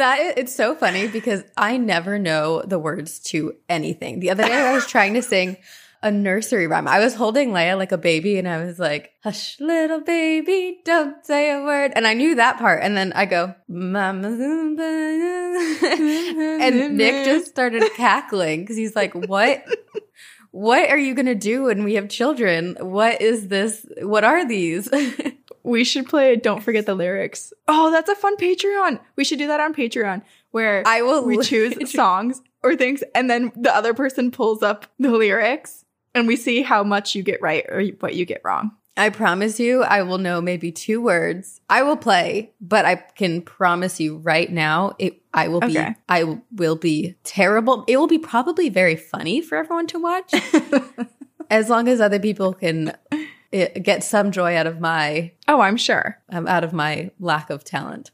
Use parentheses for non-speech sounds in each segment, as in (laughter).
that it's so funny because I never know the words to anything. The other day I was trying to sing a nursery rhyme. I was holding Leia like a baby and I was like, hush little baby, don't say a word. And I knew that part. And then I go, Mama (laughs) and Nick just started cackling because he's like, what? What are you going to do when we have children? What is this? What are these? (laughs) We should play Don't Forget the Lyrics. Oh, that's a fun Patreon. We should do that on Patreon where I will we choose songs or things and then the other person pulls up the lyrics and we see how much you get right or what you get wrong. I promise you, I will know maybe two words. I will play, but I can promise you right now, it I will be I will be terrible. It will be probably very funny for everyone to watch, (laughs) as long as other people can eh, get some joy out of my Oh, I'm sure. um, out of my lack of talent.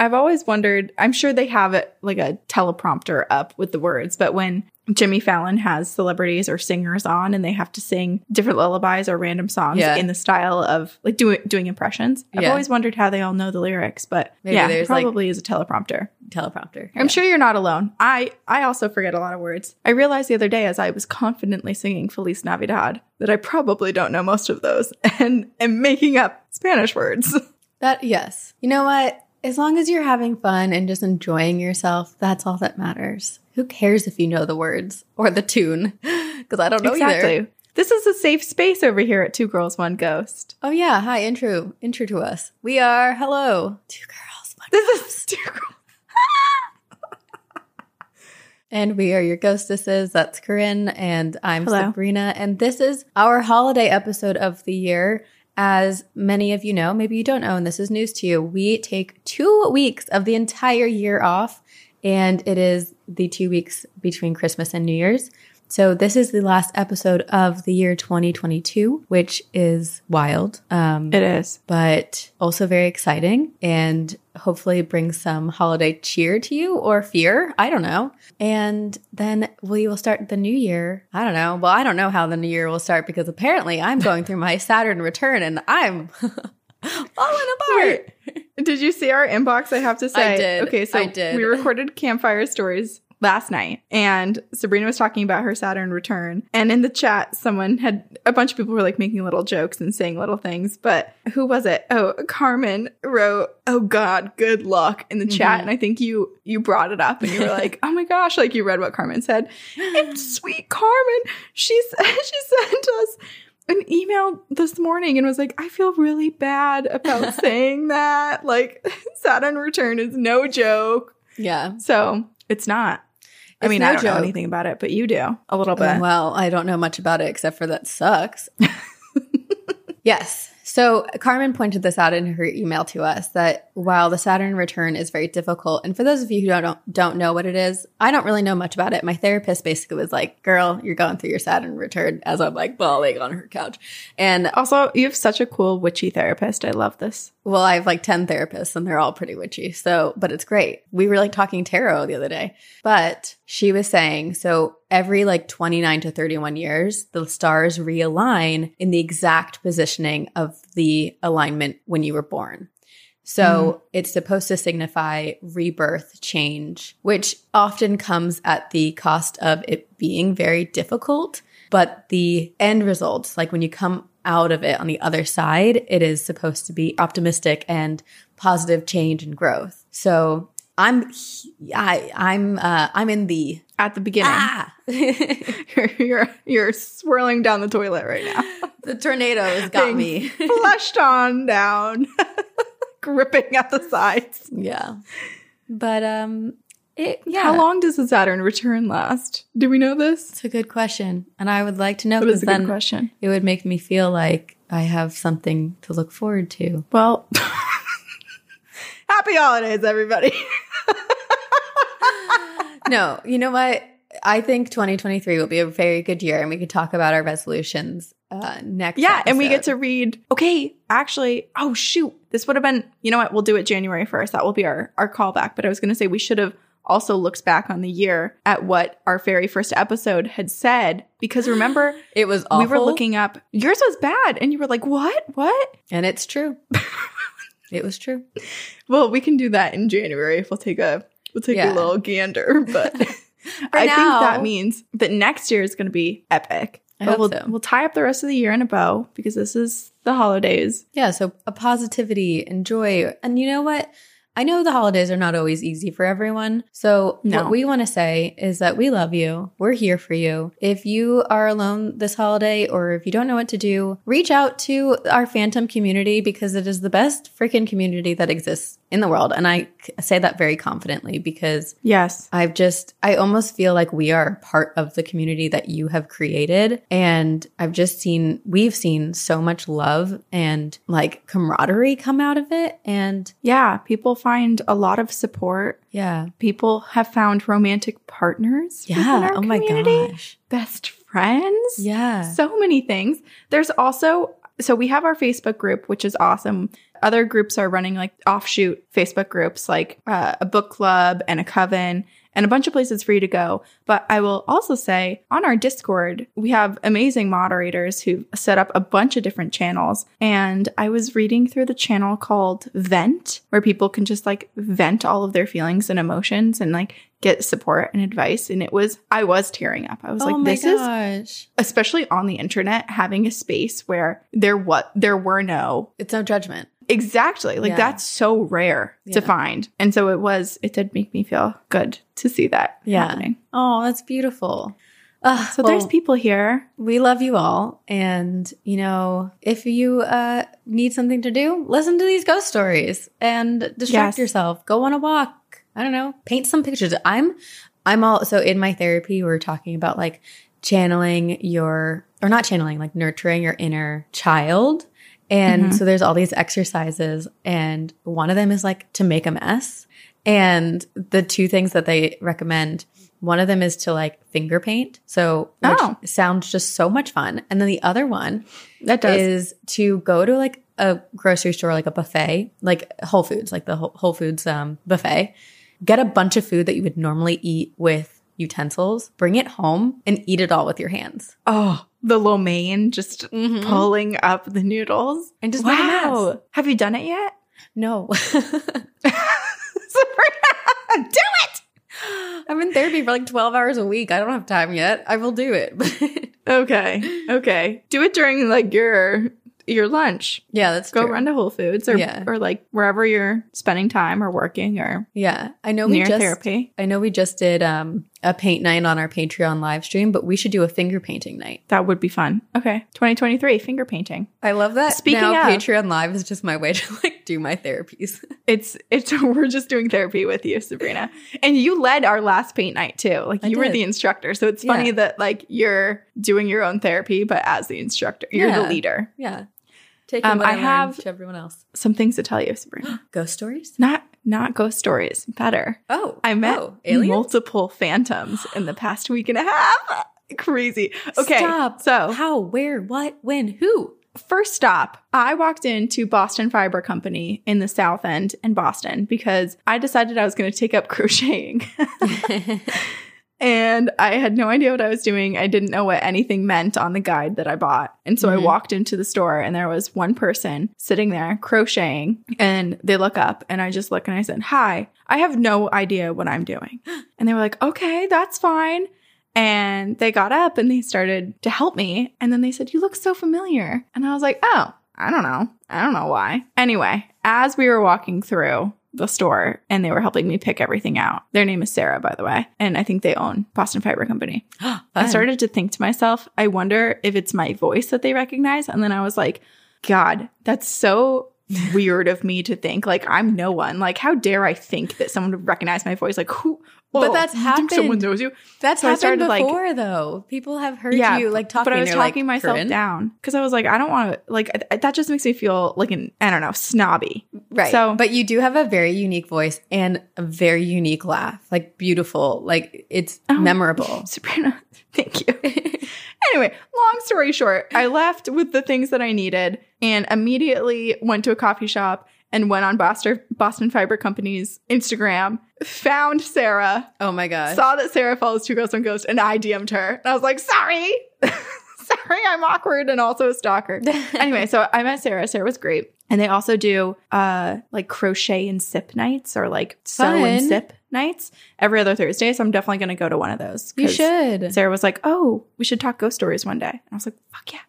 I've always wondered, I'm sure they have it like a teleprompter up with the words, but when Jimmy Fallon has celebrities or singers on and they have to sing different lullabies or random songs Yeah. in the style of like doing doing impressions. I've Yeah. always wondered how they all know the lyrics, but Maybe yeah, there's, like- probably is a teleprompter. Teleprompter. I'm sure you're not alone. I I also forget a lot of words. I realized the other day as I was confidently singing Feliz Navidad that I probably don't know most of those (laughs) and am making up Spanish words. (laughs) That yes. You know what? As long as you're having fun and just enjoying yourself, that's all that matters. Who cares if you know the words or the tune? (laughs) Because I don't know either. This is a safe space over here at Two Girls One Ghost. Oh yeah, hi, intro, intro to us. We are hello, two girls, one This is Two Girls. (laughs) And we are your ghostesses. That's Corinne and I'm Hello. Sabrina. And this is our holiday episode of the year. As many of you know, maybe you don't know, and this is news to you, we take two weeks of the entire year off, and it is the two weeks between Christmas and New Year's. So this is the last episode of the year 2022, which is wild. Um, It is. but also very exciting and hopefully brings some holiday cheer to you or fear. I don't know. And then we will start the new year. I don't know. Well, I don't know how the new year will start because apparently I'm going through my Saturn return and I'm (laughs) (laughs) falling apart. Did you see our inbox? I have to say. did. Okay, so I did. we recorded campfire stories last night, and Sabrina was talking about her Saturn return. And in the chat, someone had a bunch of people were like making little jokes and saying little things. But who was it? Oh, Carmen wrote, "Oh God, good luck" in the chat, Mhm. and I think you you brought it up, and you were (laughs) like, "Oh my gosh!" Like you read what Carmen said. (gasps) And sweet Carmen, she (laughs) she sent us an email this morning and was like, I feel really bad about (laughs) saying that. Like, (laughs) Saturn return is no joke. Yeah. So it's not. I mean, no I don't know anything about it, but you do a little bit. Well, I don't know much about it except for that sucks. (laughs) yes. So Carmen pointed this out in her email to us that while the Saturn return is very difficult, and for those of you who don't don't know what it is, I don't really know much about it. My therapist basically was like, "Girl, you're going through your Saturn return," as I'm like bawling on her couch, and Also, you have such a cool witchy therapist. I love this. well, I have like 10 therapists and they're all pretty witchy. So, but it's great. We were like talking tarot the other day, but she was saying, so every like 29 to 31 years, the stars realign in the exact positioning of the alignment when you were born. So mm-hmm. it's supposed to signify rebirth, change, which often comes at the cost of it being very difficult. But the end results, like when you come out of it on the other side, it is supposed to be optimistic and positive change and growth. So I'm, I, I'm, uh, I'm in the At the beginning, ah, you're, (laughs) you're you're swirling down the toilet right now, (laughs) the tornado has got Being me. (laughs) flushed on down, gripping at the sides. yeah, but um, it yeah. How long does the Saturn return last? Do we know this? It's a good question, and I would like to know because then question. it would make me feel like I have something to look forward to. Well, happy holidays, everybody. (laughs) no, you know what? I think 2023 will be a very good year, and we could talk about our resolutions uh, next. yeah, and we get to read. Okay, actually, oh shoot, this would have been. You know what? We'll do it January first. That will be our our callback. But I was going to say we should have also looked back on the year at what our very first episode had said. Because remember, (gasps) It was awful. we were looking up, yours was bad. And you were like, what? What? and it's true. (laughs) it was true. Well, we can do that in January if we'll take a we'll take Yeah. a little gander. (laughs) But (laughs) I now- think that means that next year is going to be epic. I but we'll so. we'll tie up the rest of the year in a bow because this is the holidays. Yeah, so a positivity and joy. And you know what? I know the holidays are not always easy for everyone. So, No. what we want to say is that we love you. We're here for you. If you are alone this holiday or if you don't know what to do, reach out to our Phantom community because it is the best freaking community that exists in the world. And I say that very confidently because Yes. I've just, I almost feel like we are part of the community that you have created. And I've just seen, we've seen so much love and like camaraderie come out of it. And Yeah, people find a lot of support. yeah. People have found romantic partners. Yeah. Oh my community. gosh. Best friends. Yeah. so many things. There's also so we have our Facebook group, which is awesome. Other groups are running like offshoot Facebook groups, like uh, a book club and a coven, and a bunch of places for you to go. But I will also say on our Discord, we have amazing moderators who set up a bunch of different channels. And I was reading through the channel called Vent, where people can just like vent all of their feelings and emotions and like get support and advice. And it was, I was tearing up. I was oh like, this is especially on the internet having a space where there what there were no It's no judgment. Exactly like Yeah. that's so rare Yeah. to find and so it was it did make me feel good to see that Yeah. happening Oh, that's beautiful. Uh, so there's people here we love you all. And, you know, if you uh, need something to do, listen to these ghost stories and distract Yes. yourself. Go on a walk. I don't know. Paint some pictures. I'm, I'm all, so in my therapy, we're talking about like channeling your, or not channeling, like nurturing your inner child. And Mhm. so there's all these exercises. And one of them is like to make a mess. And the two things that they recommend one of them is to like finger paint. So, which Oh. sounds just so much fun. And then the other one that does is to go to like a grocery store, like a buffet, like Whole Foods, like the Whole Whole Foods um, buffet. Get a bunch of food that you would normally eat with utensils, bring it home, and eat it all with your hands. oh the lo mein just Mhm. pulling up the noodles And just make a mess. wow have you done it yet (laughs) No. Sabrina, (laughs) do it I'm in therapy for like 12 hours a week. I don't have time yet. I will do it. (laughs) okay okay do it during like your your lunch yeah, that's go true. run to Whole Foods or Yeah. or like wherever you're spending time or working or Yeah. I know we near just therapy. I know we just did um a paint night on our Patreon live stream, but we should do a finger painting night. That would be fun. Okay, 2023 finger painting. I love that. Speaking now, of- Patreon live is just my way to like do my therapies. (laughs) It's it's (laughs) we're just doing therapy with you, Sabrina, and you led our last paint night too. Like I you were the instructor, so it's funny Yeah. that like you're doing your own therapy, but as the instructor, you're Yeah. the leader. yeah. Taking Um, I I, have- to everyone else. Some things to tell you, Sabrina. (gasps) Ghost stories? not not ghost stories. Better. Oh. I met oh, multiple phantoms in the past week and a half. (laughs) Crazy. Okay, Stop. so How, where, what, when, who? First stop, I walked into Boston Fiber Company in the South End in Boston because I decided I was going to take up (laughs) crocheting. (laughs) and I had no idea what I was doing. I didn't know what anything meant on the guide that I bought. And so I Mhm. walked into the store and there was one person sitting there crocheting and they look up and I just look and I said, Hi, I have no idea what I'm doing. (gasps) And they were like, Okay, that's fine. And they got up and they started to help me. And then they said, You look so familiar. And I was like, Oh, I don't know. I don't know why. Anyway, as we were walking through the store and they were helping me pick everything out, their name is Sarah, by the way. And I think they own Boston Fiber Company. (gasps) I started to think to myself, I wonder if it's my voice that they recognize. And then I was like, God, that's so weird of me to think. Like, I'm no one. Like, how dare I think that someone would recognize my voice? Like, who? But that's think Someone knows you. That's So happened started, like- before, though. People have heard you like talking. But I was talking like, myself "Corinne?" down because I was like, I don't want to, like, I- that just makes me feel like an, I don't know, snobby. Right. So- but you do have a very unique voice and a very unique laugh. Like beautiful. Like it's Oh. memorable. (laughs) Sabrina, thank you. (laughs) Anyway, long story short, I left with the things that I needed and immediately went to a coffee shop and went on Boston, Boston Fiber Company's Instagram, found Sarah, Oh my gosh. saw that Sarah follows Two Girls One Ghost, and I DM'd her. And I was like, sorry. (laughs) sorry, I'm awkward and also a stalker. (laughs) anyway, so I met Sarah. Sarah was great. And they also do uh like crochet and sip nights or like sew and sip nights every other Thursday. So I'm definitely gonna go to one of those. you should. Sarah was like, Oh, we should talk ghost stories one day. And I was like, fuck yeah.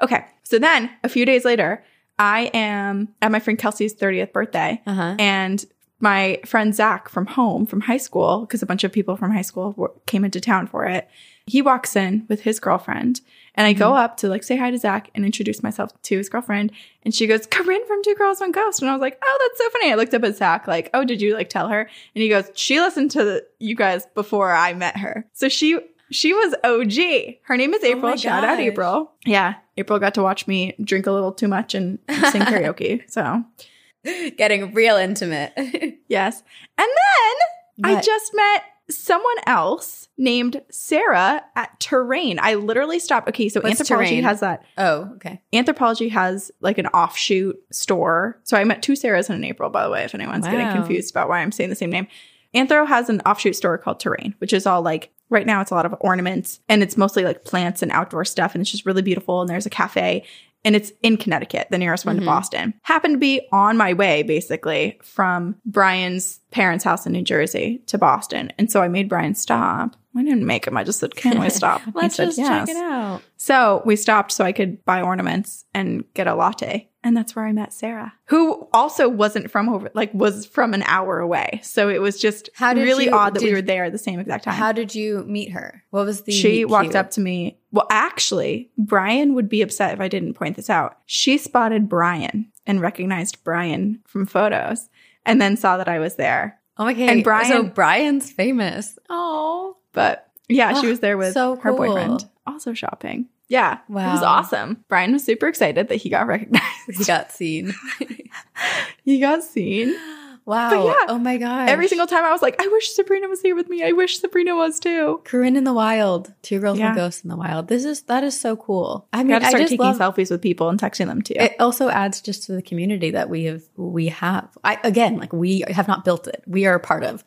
Okay. So then a few days later, I am at my friend Kelsey's 30th birthday. Uh huh. And my friend Zach from home, from high school, because a bunch of people from high school w- came into town for it, he walks in with his girlfriend. And I go up to like say hi to Zach and introduce myself to his girlfriend. And she goes, Corinne from Two Girls, One Ghost. And I was like, oh, that's so funny. I looked up at Zach, like, oh, did you like tell her? And he goes, she listened to the, you guys before I met her. So she, she was OG. Her name is Oh April. my Shout out. April. Yeah. April got to watch me drink a little too much and sing (laughs) karaoke. So Getting real intimate. (laughs) Yes. And then I just met someone else named Sarah at Terrain. I literally stopped. Okay, so What's Anthropologie Terrain? has that. oh, okay. Anthropologie has like an offshoot store. So I met two Sarahs in an April, by the way, if anyone's getting confused about why I'm saying the same name. Anthro has an offshoot store called Terrain, which is all like right now it's a lot of ornaments and it's mostly like plants and outdoor stuff and it's just really beautiful and there's a cafe and it's in Connecticut, the nearest one Mhm. to Boston. Happened to be on my way basically from Brian's parents' house in New Jersey to Boston. And so I made Brian stop. I didn't make him. I just said, "Can we stop?" (laughs) Let's said, just "Yes." check it out. So we stopped so I could buy ornaments and get a latte. And that's where I met Sarah, who also wasn't from over, like was from an hour away. So it was just How did really you- odd that we were there at the same exact time. How did you meet her? What was the she walked up to me. Well, actually, Brian would be upset if I didn't point this out. She spotted Brian and recognized Brian from photos and then saw that I was there. Oh my god! and Brian- so Brian's famous. Oh, But yeah, she Oh, was there with so her cool. boyfriend, also shopping. Yeah, it was awesome. Brian was super excited that he got recognized. he got seen. (laughs) he got seen. (gasps) wow! But yeah, oh my god! Every single time I was like, I wish Sabrina was here with me. I wish Sabrina was too. Corinne in the wild, two girls Yeah. and ghosts in the wild. This is that is so cool. I mean, got to I start just taking love. selfies with people and texting them too. It also adds just to the community that we have. We have. I again, like we have not built it. We are a part of.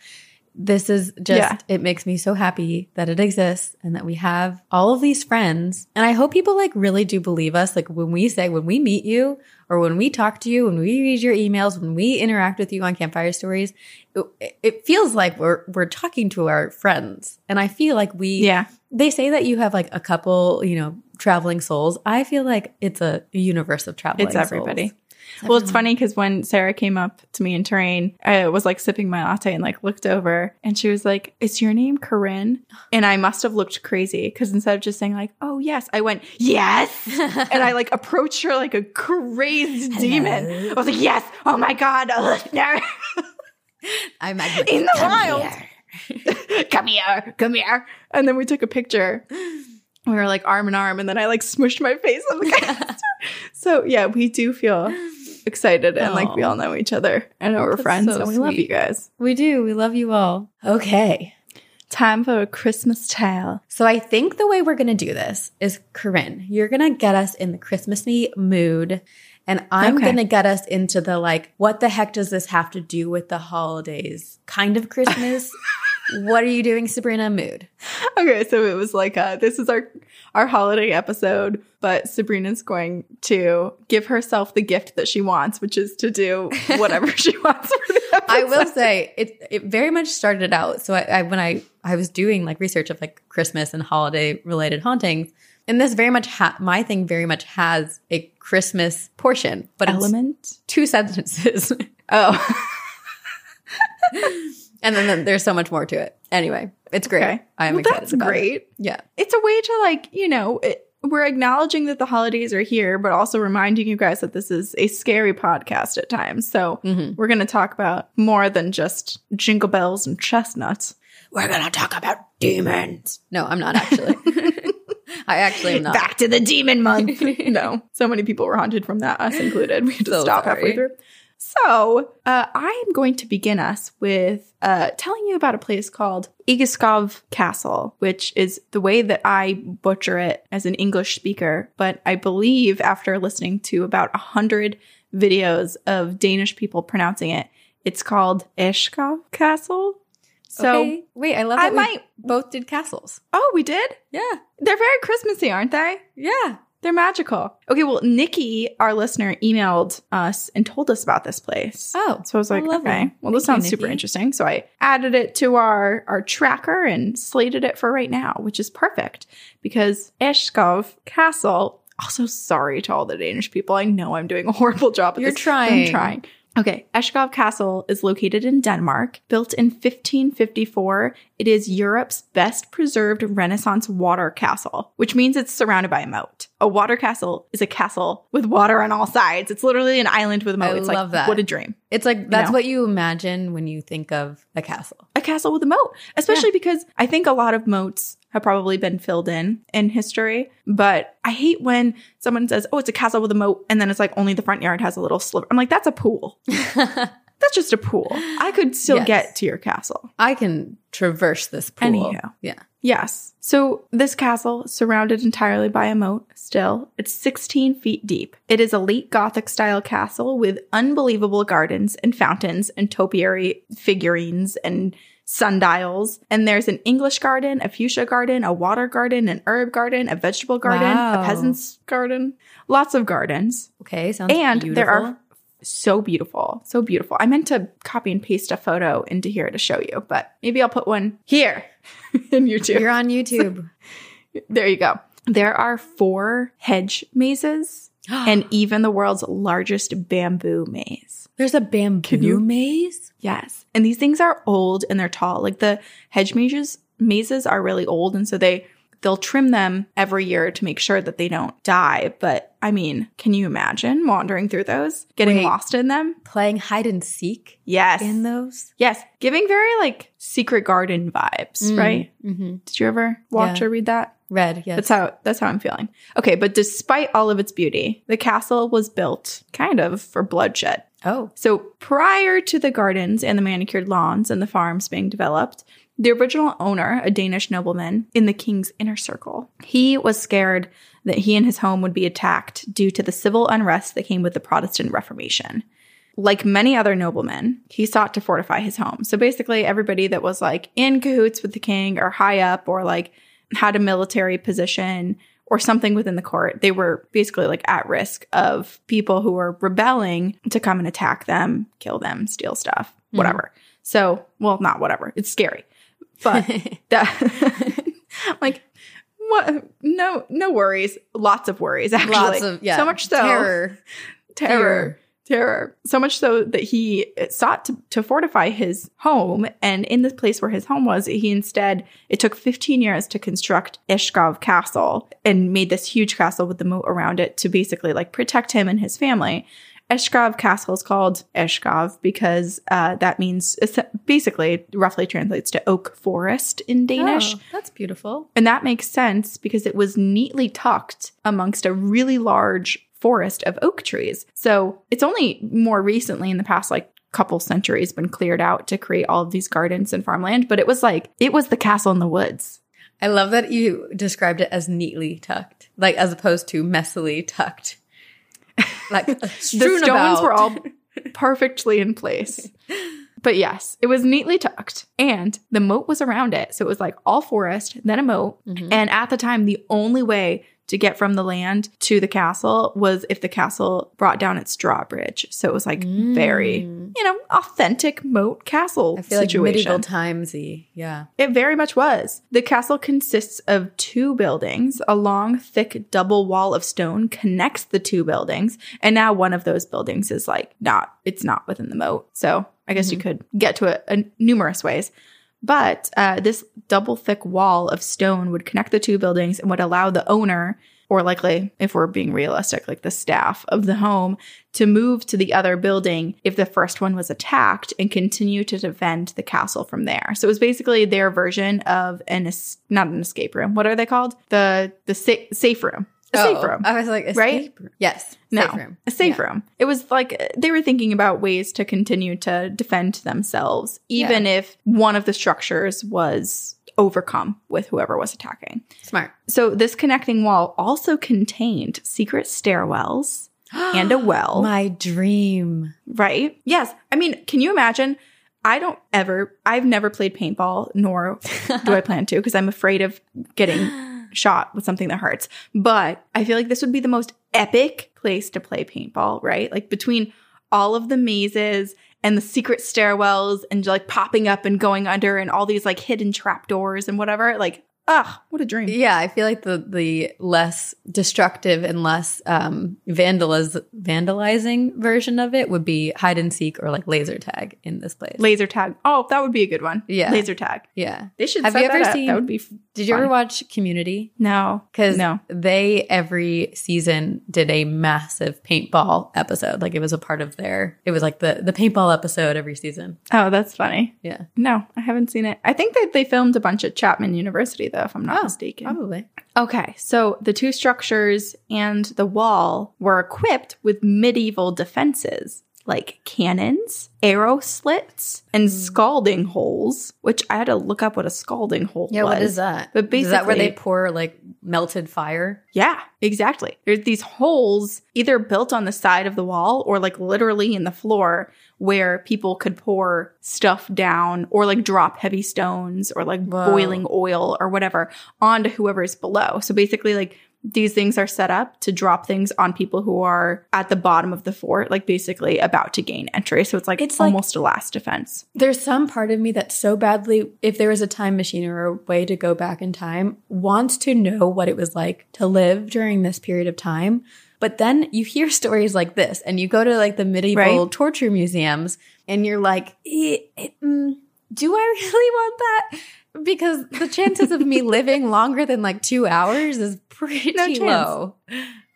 This is just. Yeah. It makes me so happy that it exists and that we have all of these friends. And I hope people like really do believe us. Like when we say when we meet you or when we talk to you, when we read your emails, when we interact with you on Campfire Stories, it, it feels like we're we're talking to our friends. And I feel like we yeah. they say that you have like a couple, you know, traveling souls. I feel like it's a universe of traveling souls. It's everybody. souls. Well, it's funny because when Sarah came up to me in terrain, I was like sipping my latte and like looked over and she was like, Is your name Corinne? And I must have looked crazy because instead of just saying, like, Oh, yes, I went, Yes. (laughs) and I like approached her like a crazed demon. I was like, Yes. Oh my God. (laughs) I'm In the Come wild. here. (laughs) come here, come here. And then we took a picture. We were like arm in arm, and then I like smushed my face on the canister. so yeah, we do feel excited and like we all know each other and we're That's friends so and we love you guys. We do. We love you all. Okay. Time for a Christmas tale. So I think the way we're going to do this is Corinne, you're going to get us in the Christmassy mood. And I'm Okay. going to get us into the like, what the heck does this have to do with the holidays kind of Christmas? (laughs) what are you doing, Sabrina? Mood. Okay, so it was like uh this is our our holiday episode, but Sabrina's going to give herself the gift that she wants, which is to do (laughs) whatever she wants for the. I will say it. It very much started out. So I, I when I I was doing like research of like Christmas and holiday related hauntings, and this very much ha- my thing very much has a Christmas portion, but it's element. two sentences, Oh. (laughs) and then, then there's so much more to it. Anyway, it's great. Okay. I am well, excited. that's about it. great. Yeah, it's a way to like you know it, we're acknowledging that the holidays are here but also reminding you guys that this is a scary podcast at times so Mhm. we're going to talk about more than just jingle bells and chestnuts we're gonna talk about demons. No, I'm not actually. (laughs) I actually am not. back to the demon month (laughs) no so many people were haunted from that us included we had to So stop sorry. halfway through So, uh, I am going to begin us with uh, telling you about a place called Egeskov Castle, which is the way that I butcher it as an English speaker. But I believe after listening to about a hundred videos of Danish people pronouncing it, it's called Eshkov Castle. So, okay. wait, I love I might- both did castles. oh, we did? Yeah. They're very Christmassy, aren't they? Yeah. They're magical. Okay, well, Nikki, our listener, emailed us and told us about this place. Oh, So I was like, lovely. okay, well, this Thank you, sounds super interesting. So I added it to our our tracker and slated it for right now, which is perfect because Eshkov Castle. Also, sorry to all the Danish people. I know I'm doing a horrible job. At You're this, trying. I'm trying. Okay, Eshkov Castle is located in Denmark. Built in 1554, it is Europe's best preserved Renaissance water castle, which means it's surrounded by a moat. A water castle is a castle with water on all sides. It's literally an island with a moat. I it's love like that. what a dream. It's like that's know? what you imagine when you think of a castle. a castle with a moat, especially because I think a lot of moats have probably been filled in in history. But I hate when someone says, "Oh, it's a castle with a moat," and then it's like only the front yard has a little sliver. I'm like, that's a pool. (laughs) That's just a pool. I could still Yes. get to your castle. I can traverse this pool. Anywho. Yeah. Yes. So this castle surrounded entirely by a moat still. It's 16 feet deep. It is a late Gothic style castle with unbelievable gardens and fountains and topiary figurines and sundials. And there's an English garden, a fuchsia garden, a water garden, an herb garden, a vegetable garden, Wow. a peasant's garden. Lots of gardens. Okay. Sounds and beautiful. there are so beautiful, so beautiful. I meant to copy and paste a photo into here to show you, but maybe I'll put one here (laughs) in YouTube. You're on YouTube. (laughs) There you go. There are four hedge mazes (gasps) and even the world's largest bamboo maze. there's a bamboo you- maze. Yes. And these things are old and they're tall. Like the hedge mazes mazes are really old and so they they'll trim them every year to make sure that they don't die. But I mean, can you imagine wandering through those, getting Wait. lost in them? Playing hide and seek Yes. in those. yes. Giving very like secret garden vibes, right? Mm-hmm. Did you ever watch Yeah. or read that? Red. Yes. That's how that's how I'm feeling. Okay, but despite all of its beauty, the castle was built kind of for bloodshed. Oh. So prior to the gardens and the manicured lawns and the farms being developed, the original owner, a Danish nobleman in the king's inner circle, he was scared that he and his home would be attacked due to the civil unrest that came with the Protestant Reformation. Like many other noblemen, he sought to fortify his home. So basically, everybody that was like in cahoots with the king or high up or like had a military position or something within the court, they were basically like at risk of people who were rebelling to come and attack them, kill them, steal stuff, mm-hmm. whatever. So, well, not whatever. It's scary. But (laughs) that (laughs) like what no no worries. Lots of worries actually. Lots of yeah. So much so terror. terror terror so much so that he sought to, to fortify his home and in this place where his home was he instead it took 15 years to construct ishkov castle and made this huge castle with the moat around it to basically like protect him and his family Eshkov Castle is called Eshkov because uh, that means basically roughly translates to oak forest in Danish. Oh, that's beautiful. And that makes sense because it was neatly tucked amongst a really large forest of oak trees. So it's only more recently in the past like couple centuries been cleared out to create all of these gardens and farmland, but it was like it was the castle in the woods. I love that you described it as neatly tucked, like as opposed to messily tucked. Like (laughs) The stones about. were all (laughs) perfectly in place. But yes, it was neatly tucked and the moat was around it. So it was like all forest, then a moat. Mhm. And at the time, the only way to get from the land to the castle was if the castle brought down its drawbridge. So it was like very, Mm. you know, authentic moat castle I feel like situation. medieval timesy. Yeah. It very much was. The castle consists of two buildings. A long, thick double wall of stone connects the two buildings. And now one of those buildings is like not, it's not within the moat. So I guess you could get to it in numerous ways. But uh, this double thick wall of stone would connect the two buildings and would allow the owner, or likely, if we're being realistic, like the staff of the home, to move to the other building if the first one was attacked and continue to defend the castle from there. So it was basically their version of an es- not an escape room. What are they called? The the sa- safe room. A Oh, safe room. I was like, Right? room. Yes. No, Safe room. a safe Yeah. room. It was like they were thinking about ways to continue to defend themselves, even if one of the structures was overcome with whoever was attacking. Smart. So this connecting wall also contained secret stairwells (gasps) and a well. My dream. right? Yes. I mean, can you imagine? I don't ever, I've never played paintball, nor do I (laughs) plan to, because I'm afraid of getting (gasps) (gasps) shot with something that hurts. But I feel like this would be the most epic place to play paintball, right? Like between all of the mazes and the secret stairwells and like popping up and going under and all these like hidden trapdoors and whatever. Like, ah, what a dream. Yeah, I feel like the the less destructive and less um vandaliz- vandalizing version of it would be hide and seek or like laser tag in this place. Laser tag. Oh, that would be a good one. Yeah. Laser tag. yeah. They should Have set you that ever up. seen- That would be. f- Did you fun. ever watch Community? No. Because No. they every season did a massive paintball episode. Like it was a part of their. It was like the the paintball episode every season. Oh, that's funny. Yeah, No, I haven't seen it. I think that they filmed a bunch at Chapman University, though, if I'm not Oh, mistaken. probably. Okay, so the two structures and the wall were equipped with medieval defenses like cannons, arrow slits, and Hmm. scalding holes, which I had to look up what a scalding hole Yeah, was. what is that? But is that where they pour like melted fire? Yeah, exactly. There's these holes either built on the side of the wall or like literally in the floor where people could pour stuff down or like drop heavy stones or like Whoa. boiling oil or whatever onto whoever's below. So basically, like these things are set up to drop things on people who are at the bottom of the fort, like basically about to gain entry. So it's like It's like- almost a last defense. There's some part of me that so badly, if there was a time machine or a way to go back in time, wants to know what it was like to live during this period of time. But then you hear (laughs) stories like this, and you go to like the medieval Right. torture museums, and you're like, eh, eh, mm, "Do I (laughs) really want that?" Because the chances of me (laughs) living longer than like two hours is pretty No low.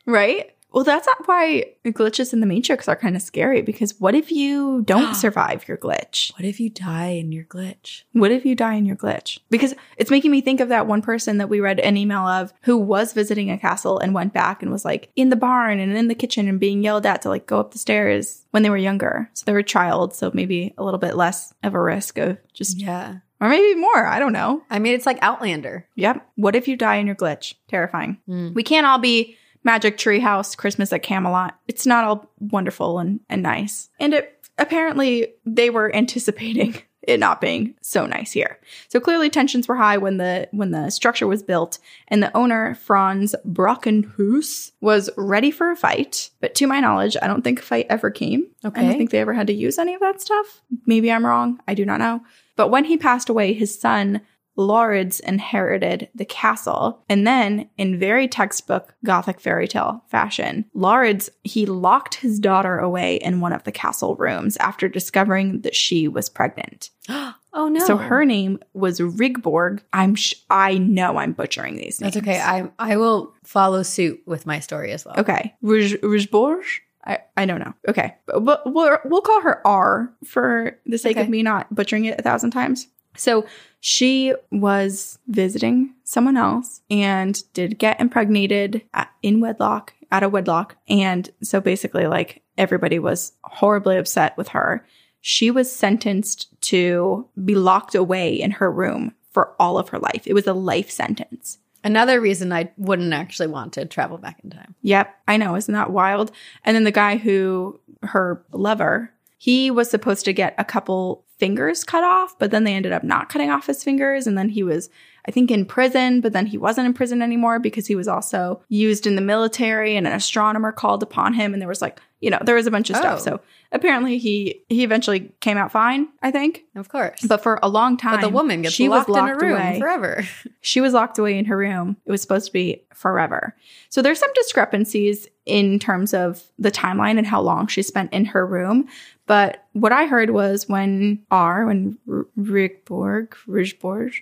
Right? Well, that's not why glitches in the Matrix are kind of scary because what if you don't (gasps) survive your glitch? What if you die in your glitch? What if you die in your glitch? Because it's making me think of that one person that we read an email of who was visiting a castle and went back and was like in the barn and in the kitchen and being yelled at to like go up the stairs when they were younger. So they were a child, so maybe a little bit less of a risk of just, Yeah. or maybe more. I don't know. I mean, it's like Outlander. Yep. What if you die in your glitch? Terrifying. Mm. We can't all be Magic Tree House, Christmas at Camelot. It's not all wonderful and, and nice. And it, apparently, they were anticipating (laughs) it not being so nice here. So clearly, tensions were high when the when the structure was built, and the owner Frands Brockenhuus was ready for a fight. But to my knowledge, I don't think a fight ever came. Okay. I don't think they ever had to use any of that stuff. Maybe I'm wrong. I do not know. But when he passed away, his son Lawrence inherited the castle. And then, in very textbook Gothic fairy tale fashion, Lawrence, he locked his daughter away in one of the castle rooms after discovering that she was pregnant. (gasps) oh no. So her name was Rigborg. I'm sh- I know I'm butchering these names. That's okay. I I will follow suit with my story as well. Okay. Rig- Rigborg? I, I don't know. Okay. But we'll, we'll, we'll call her R for the sake of me not butchering it a thousand times. So she was visiting someone else and did get impregnated at, in wedlock, out of wedlock. And so basically, like, everybody was horribly upset with her. She was sentenced to be locked away in her room for all of her life. It was a life sentence. Another reason I wouldn't actually want to travel back in time. Yep, I know. Isn't that wild? And then the guy who, her lover, he was supposed to get a couple fingers cut off, but then they ended up not cutting off his fingers. And then he was, I think, in prison, but then he wasn't in prison anymore because he was also used in the military and an astronomer called upon him. And there was like, you know, there was a bunch of Oh. stuff. So apparently he, he eventually came out fine, I think. Of course. But for a long time, But the woman gets she locked was in a locked room away. forever. (laughs) She was locked away in her room. It was supposed to be forever. So there's some discrepancies in terms of the timeline and how long she spent in her room. But what I heard was when R, when Rigborg, Rijborg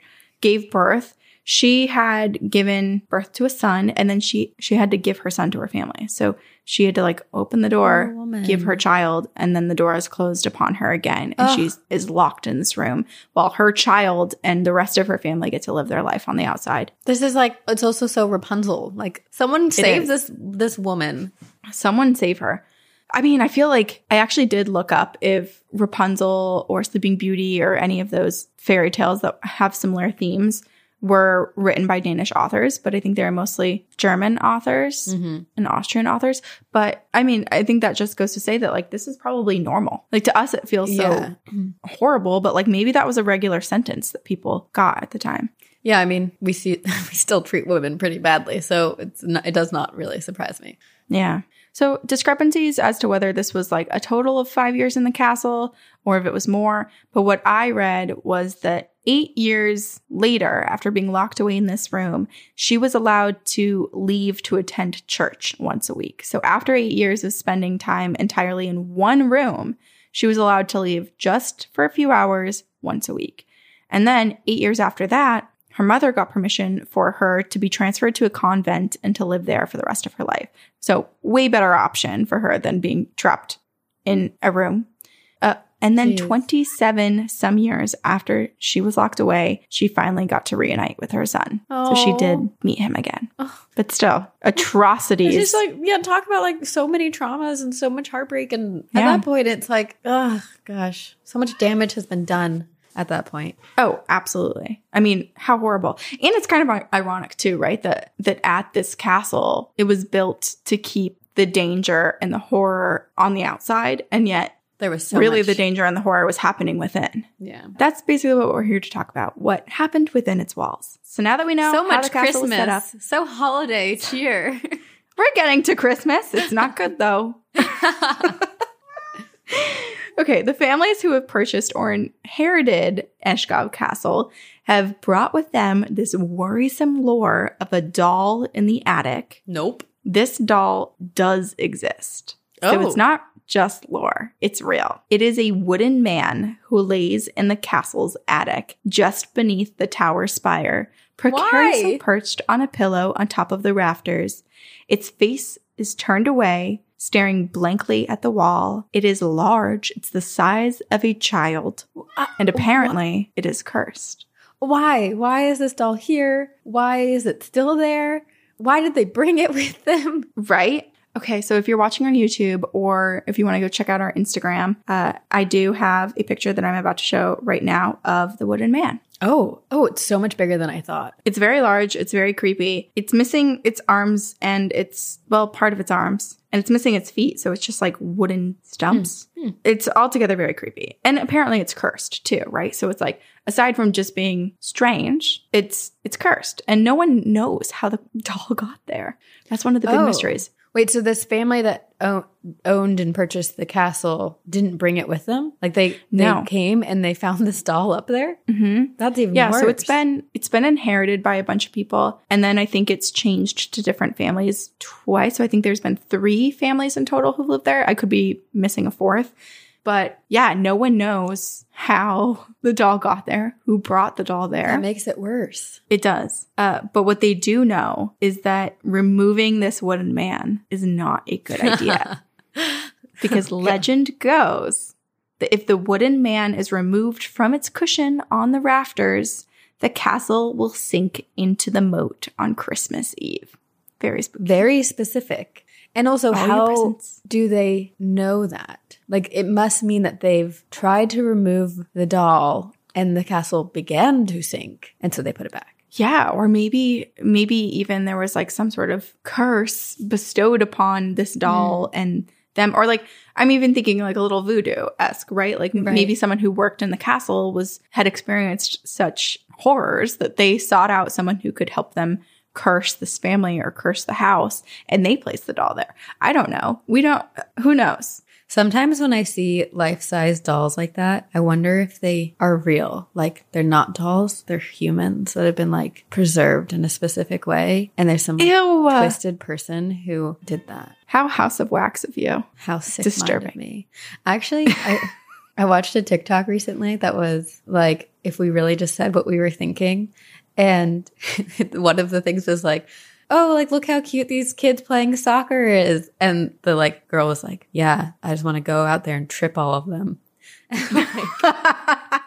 gave birth, she had given birth to a son and then she she had to give her son to her family. So she had to like open the door, give her child, and then the door is closed upon her again. And she's is locked in this room while her child and the rest of her family get to live their life on the outside. This is like it's also so Rapunzel. Like someone save this this woman. Someone save her. I mean, I feel like I actually did look up if Rapunzel or Sleeping Beauty or any of those fairy tales that have similar themes were written by Danish authors, but I think they're mostly German authors mm-hmm. and Austrian authors. But I mean, I think that just goes to say that like this is probably normal. Like to us, it feels Yeah. so (clears throat) horrible, but like maybe that was a regular sentence that people got at the time. Yeah, I mean, we see (laughs) we still treat women pretty badly, so it's not, it does not really surprise me. Yeah. So discrepancies as to whether this was like a total of five years in the castle or if it was more. But what I read was that eight years later, after being locked away in this room, she was allowed to leave to attend church once a week. So after eight years of spending time entirely in one room, she was allowed to leave just for a few hours once a week. And then eight years after that, her mother got permission for her to be transferred to a convent and to live there for the rest of her life. So, way better option for her than being trapped in a room. And then, Jeez. 27 some years after she was locked away, she finally got to reunite with her son. So, she did meet him again. Oh. But still, atrocities. It's just like yeah, talk about like so many traumas and so much heartbreak, and at Yeah. that point, it's like, oh gosh, so much damage has been done at that point. Oh, absolutely. I mean, how horrible. And it's kind of ironic too, right? That that at this castle, it was built to keep the danger and the horror on the outside, and yet There was so really much- the danger and the horror was happening within. Yeah. That's basically what we're here to talk about. What happened within its walls. So now that we know so much the castle was set up, Christmas, so holiday (laughs) cheer. we're getting to Christmas. It's not good though. (laughs) (laughs) Okay, the families who have purchased or inherited Eshkov Castle have brought with them this worrisome lore of a doll in the attic. nope. This doll does exist. Oh. So Oh. it's not just lore, it's real. It is a wooden man who lays in the castle's attic just beneath the tower spire, precariously Why? perched on a pillow on top of the rafters. Its face is turned away, staring blankly at the wall. It is large, it's the size of a child, Uh, and apparently it is cursed. Why? Why is this doll here? Why is it still there? Why did they bring it (laughs) with them? Right? Okay, so if you're watching on YouTube or if you want to go check out our Instagram, uh, I do have a picture that I'm about to show right now of the wooden man. Oh, oh, it's so much bigger than I thought. It's very large, it's very creepy. It's missing its arms and it's, well, part of its arms, and it's missing its feet. So it's just like wooden stumps. Hmm. It's altogether very creepy. And apparently it's cursed too, right? So it's like, aside from just being strange, it's it's cursed. And no one knows how the (laughs) doll got there. That's one of the big Oh. mysteries. Wait, so this family that o- owned and purchased the castle didn't bring it with them? Like they they No. came and they found this doll up there? Mm-hmm. That's even Yeah, worse. so it's been it's been inherited by a bunch of people, and then I think it's changed to different families twice. So I think there's been three families in total who lived there. I could be missing a fourth, but yeah, no one knows how the doll got there, who brought the doll there. that makes it worse. it does, uh, but what they do know is that removing this wooden man is not a good (laughs) idea because legend goes that if the wooden man is removed from its cushion on the rafters, the castle will sink into the moat on Christmas Eve. Very. Very specific. And also, All how do they know that? Like, it must mean that they've tried to remove the doll and the castle began to sink. And so they put it back. Yeah, or maybe maybe even there was like some sort of curse bestowed upon this mm. doll and them or like I'm even thinking like a little voodoo esque, right? Like Right. maybe someone who worked in the castle was had experienced such horrors that they sought out someone who could help them curse this family or curse the house and they placed the doll there. I don't know. We don't who knows? Sometimes when I see life size dolls like that, I wonder if they are real. Like, they're not dolls, they're humans that have been like preserved in a specific way. And there's some Ew. twisted person who did that. How house of wax of you. How sick Disturbing. me. Actually, I (laughs) I watched a TikTok recently that was like if we really just said what we were thinking. And (laughs) one of the things was like, oh, like look how cute these kids playing soccer is. And the like girl was like, yeah, I just want to go out there and trip all of them. (laughs)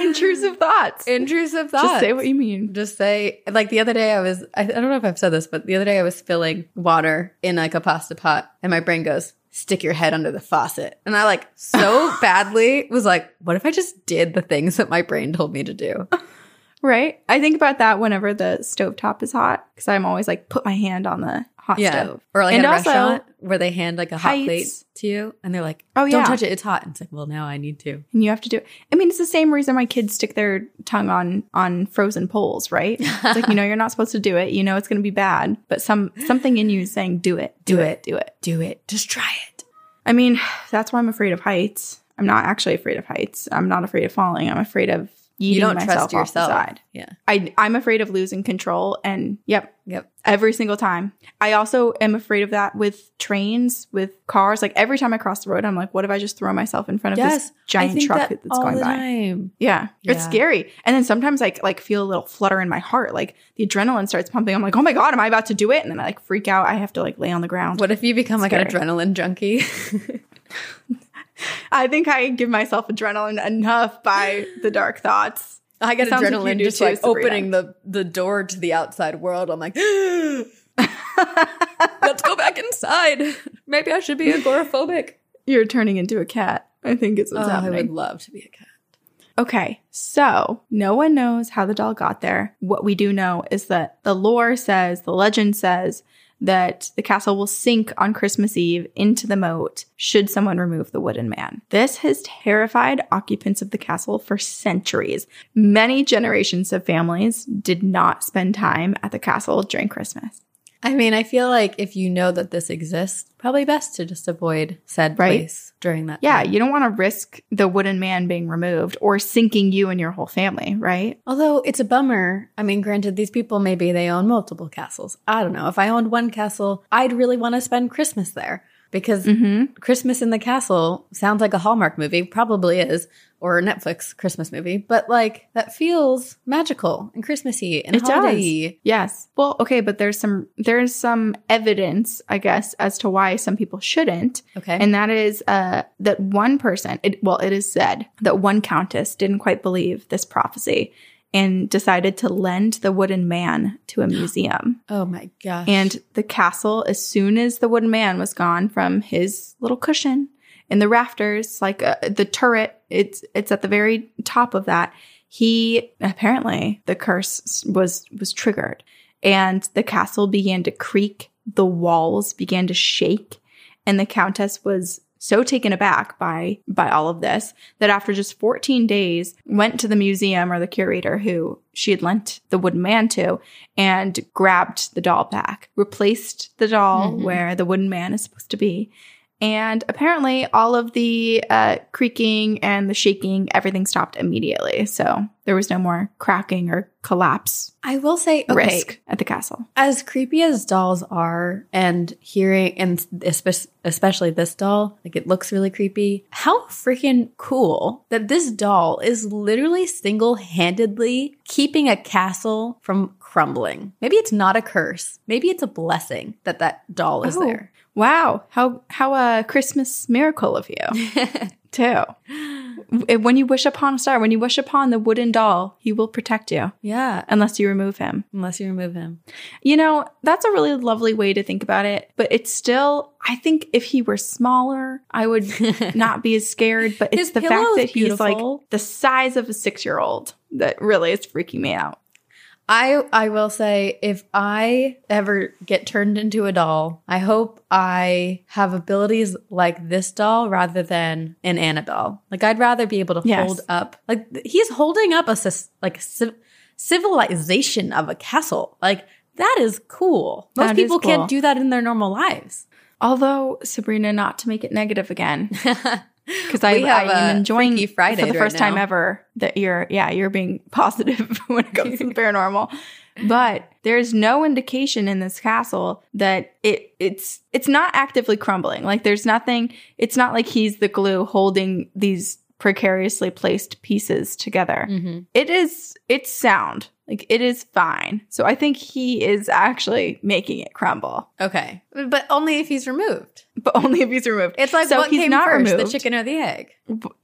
Intrusive thoughts. Intrusive thoughts. Just say what you mean. Just say, like the other day I was, I, I don't know if I've said this, but the other day I was filling water in like a pasta pot and my brain goes, stick your head under the faucet. And I like so (laughs) badly was like, what if I just did the things that my brain told me to do? Right? I think about that whenever the stovetop is hot because I'm always like, put my hand on the hot stove. Or like And at a also, restaurant where they hand like a hot plate to you and they're like, Oh, yeah. don't touch it. It's hot. And it's like, well, now I need to. And you have to do it. I mean, it's the same reason my kids stick their tongue on on frozen poles, right? It's like you know you're not supposed to do it. You know it's going to be bad, but some something in you is saying, "Do it, do, Do it, it. do it." Do it. Just try it. I mean, (sighs) that's why I'm afraid of heights. I'm not actually afraid of heights. I'm not afraid of falling. I'm afraid of You don't trust yourself. Yeah. I I'm afraid of losing control, and yep, Yep. every single time. I also am afraid of that with trains, with cars. Like every time I cross the road, I'm like, what if I just throw myself in front of Yes. this giant truck that that's going by? time. Yeah, it's scary. And then sometimes I like feel a little flutter in my heart, like the adrenaline starts pumping. I'm like, oh my god, am I about to do it? And then I like freak out. I have to like lay on the ground. What if you become like an adrenaline junkie? (laughs) (laughs) I think I give myself adrenaline enough by the dark thoughts. I get like adrenaline do just too, like Sabrina. opening the the door to the outside world. I'm like, (gasps) (laughs) let's go back inside. Maybe I should be agoraphobic. You're turning into a cat. I think it's what's oh, I would love to be a cat. Okay, so no one knows how the doll got there. What we do know is that the lore says, the legend says, that the castle will sink on Christmas Eve into the moat should someone remove the wooden man. This has terrified occupants of the castle for centuries. Many generations of families did not spend time at the castle during Christmas. I mean, I feel like if you know that this exists, probably best to just avoid said Right. place during that. Yeah, time. you don't want to risk the wooden man being removed or sinking you and your whole family, right? Although it's a bummer. I mean, granted, these people maybe they own multiple castles. I don't know. If I owned one castle, I'd really want to spend Christmas there because Mm-hmm. Christmas in the Castle sounds like a Hallmark movie, probably is, or a Netflix Christmas movie, but like that feels magical and Christmassy and It does. holiday. Yes. Well, okay, but there's some there's some evidence, I guess, as to why some people shouldn't, Okay. and that is uh, that one person. It, well, it is said that one countess didn't quite believe this prophecy and decided to lend the wooden man to a (gasps) museum. oh my gosh. And the castle, as soon as the wooden man was gone from his little cushion in the rafters, like uh, the turret, it's it's at the very top of that. He apparently the curse was was triggered, and the castle began to creak. The walls began to shake, and the countess was so taken aback by by all of this that after just 14 days went to the museum or the curator who she had lent the wooden man to and grabbed the doll back replaced the doll Mhm. where the wooden man is supposed to be and apparently all of the uh, creaking and the shaking everything stopped immediately. So there was no more cracking or collapse I will say, okay, risk at the castle. as creepy as dolls are and hearing and espe- especially this doll like it looks really creepy how freaking cool that this doll is literally single-handedly keeping a castle from crumbling. Maybe it's not a curse. Maybe it's a blessing that that doll is Oh, there wow how how a christmas miracle of you (laughs) too. When you wish upon a star, when you wish upon the wooden doll, he will protect you yeah unless you remove him. unless you remove him You know, that's a really lovely way to think about it, but it's still, I think if he were smaller, I would (laughs) not be as scared, but it's His the fact that he's like the size of a six year old that really is freaking me out. I I will say if I ever get turned into a doll, I hope I have abilities like this doll rather than an Annabelle. Like I'd rather be able to Yes. hold up like he's holding up a like civ- civilization of a castle. Like that is cool. Most That people cool. can't do that in their normal lives. Although, Sabrina, not to make it negative again, (laughs) because I, I am enjoying Friday for the right first time ever that you're yeah you're being (laughs) positive when it comes to the (laughs) paranormal but there's no indication in this castle that it it's it's not actively crumbling like there's nothing it's not like he's the glue holding these precariously placed pieces together. Mm-hmm. It is it's sound. Like it is fine. So I think he is actually making it crumble. Okay. But only if he's removed. But only if he's removed. It's like So what he's not first, the chicken or the egg?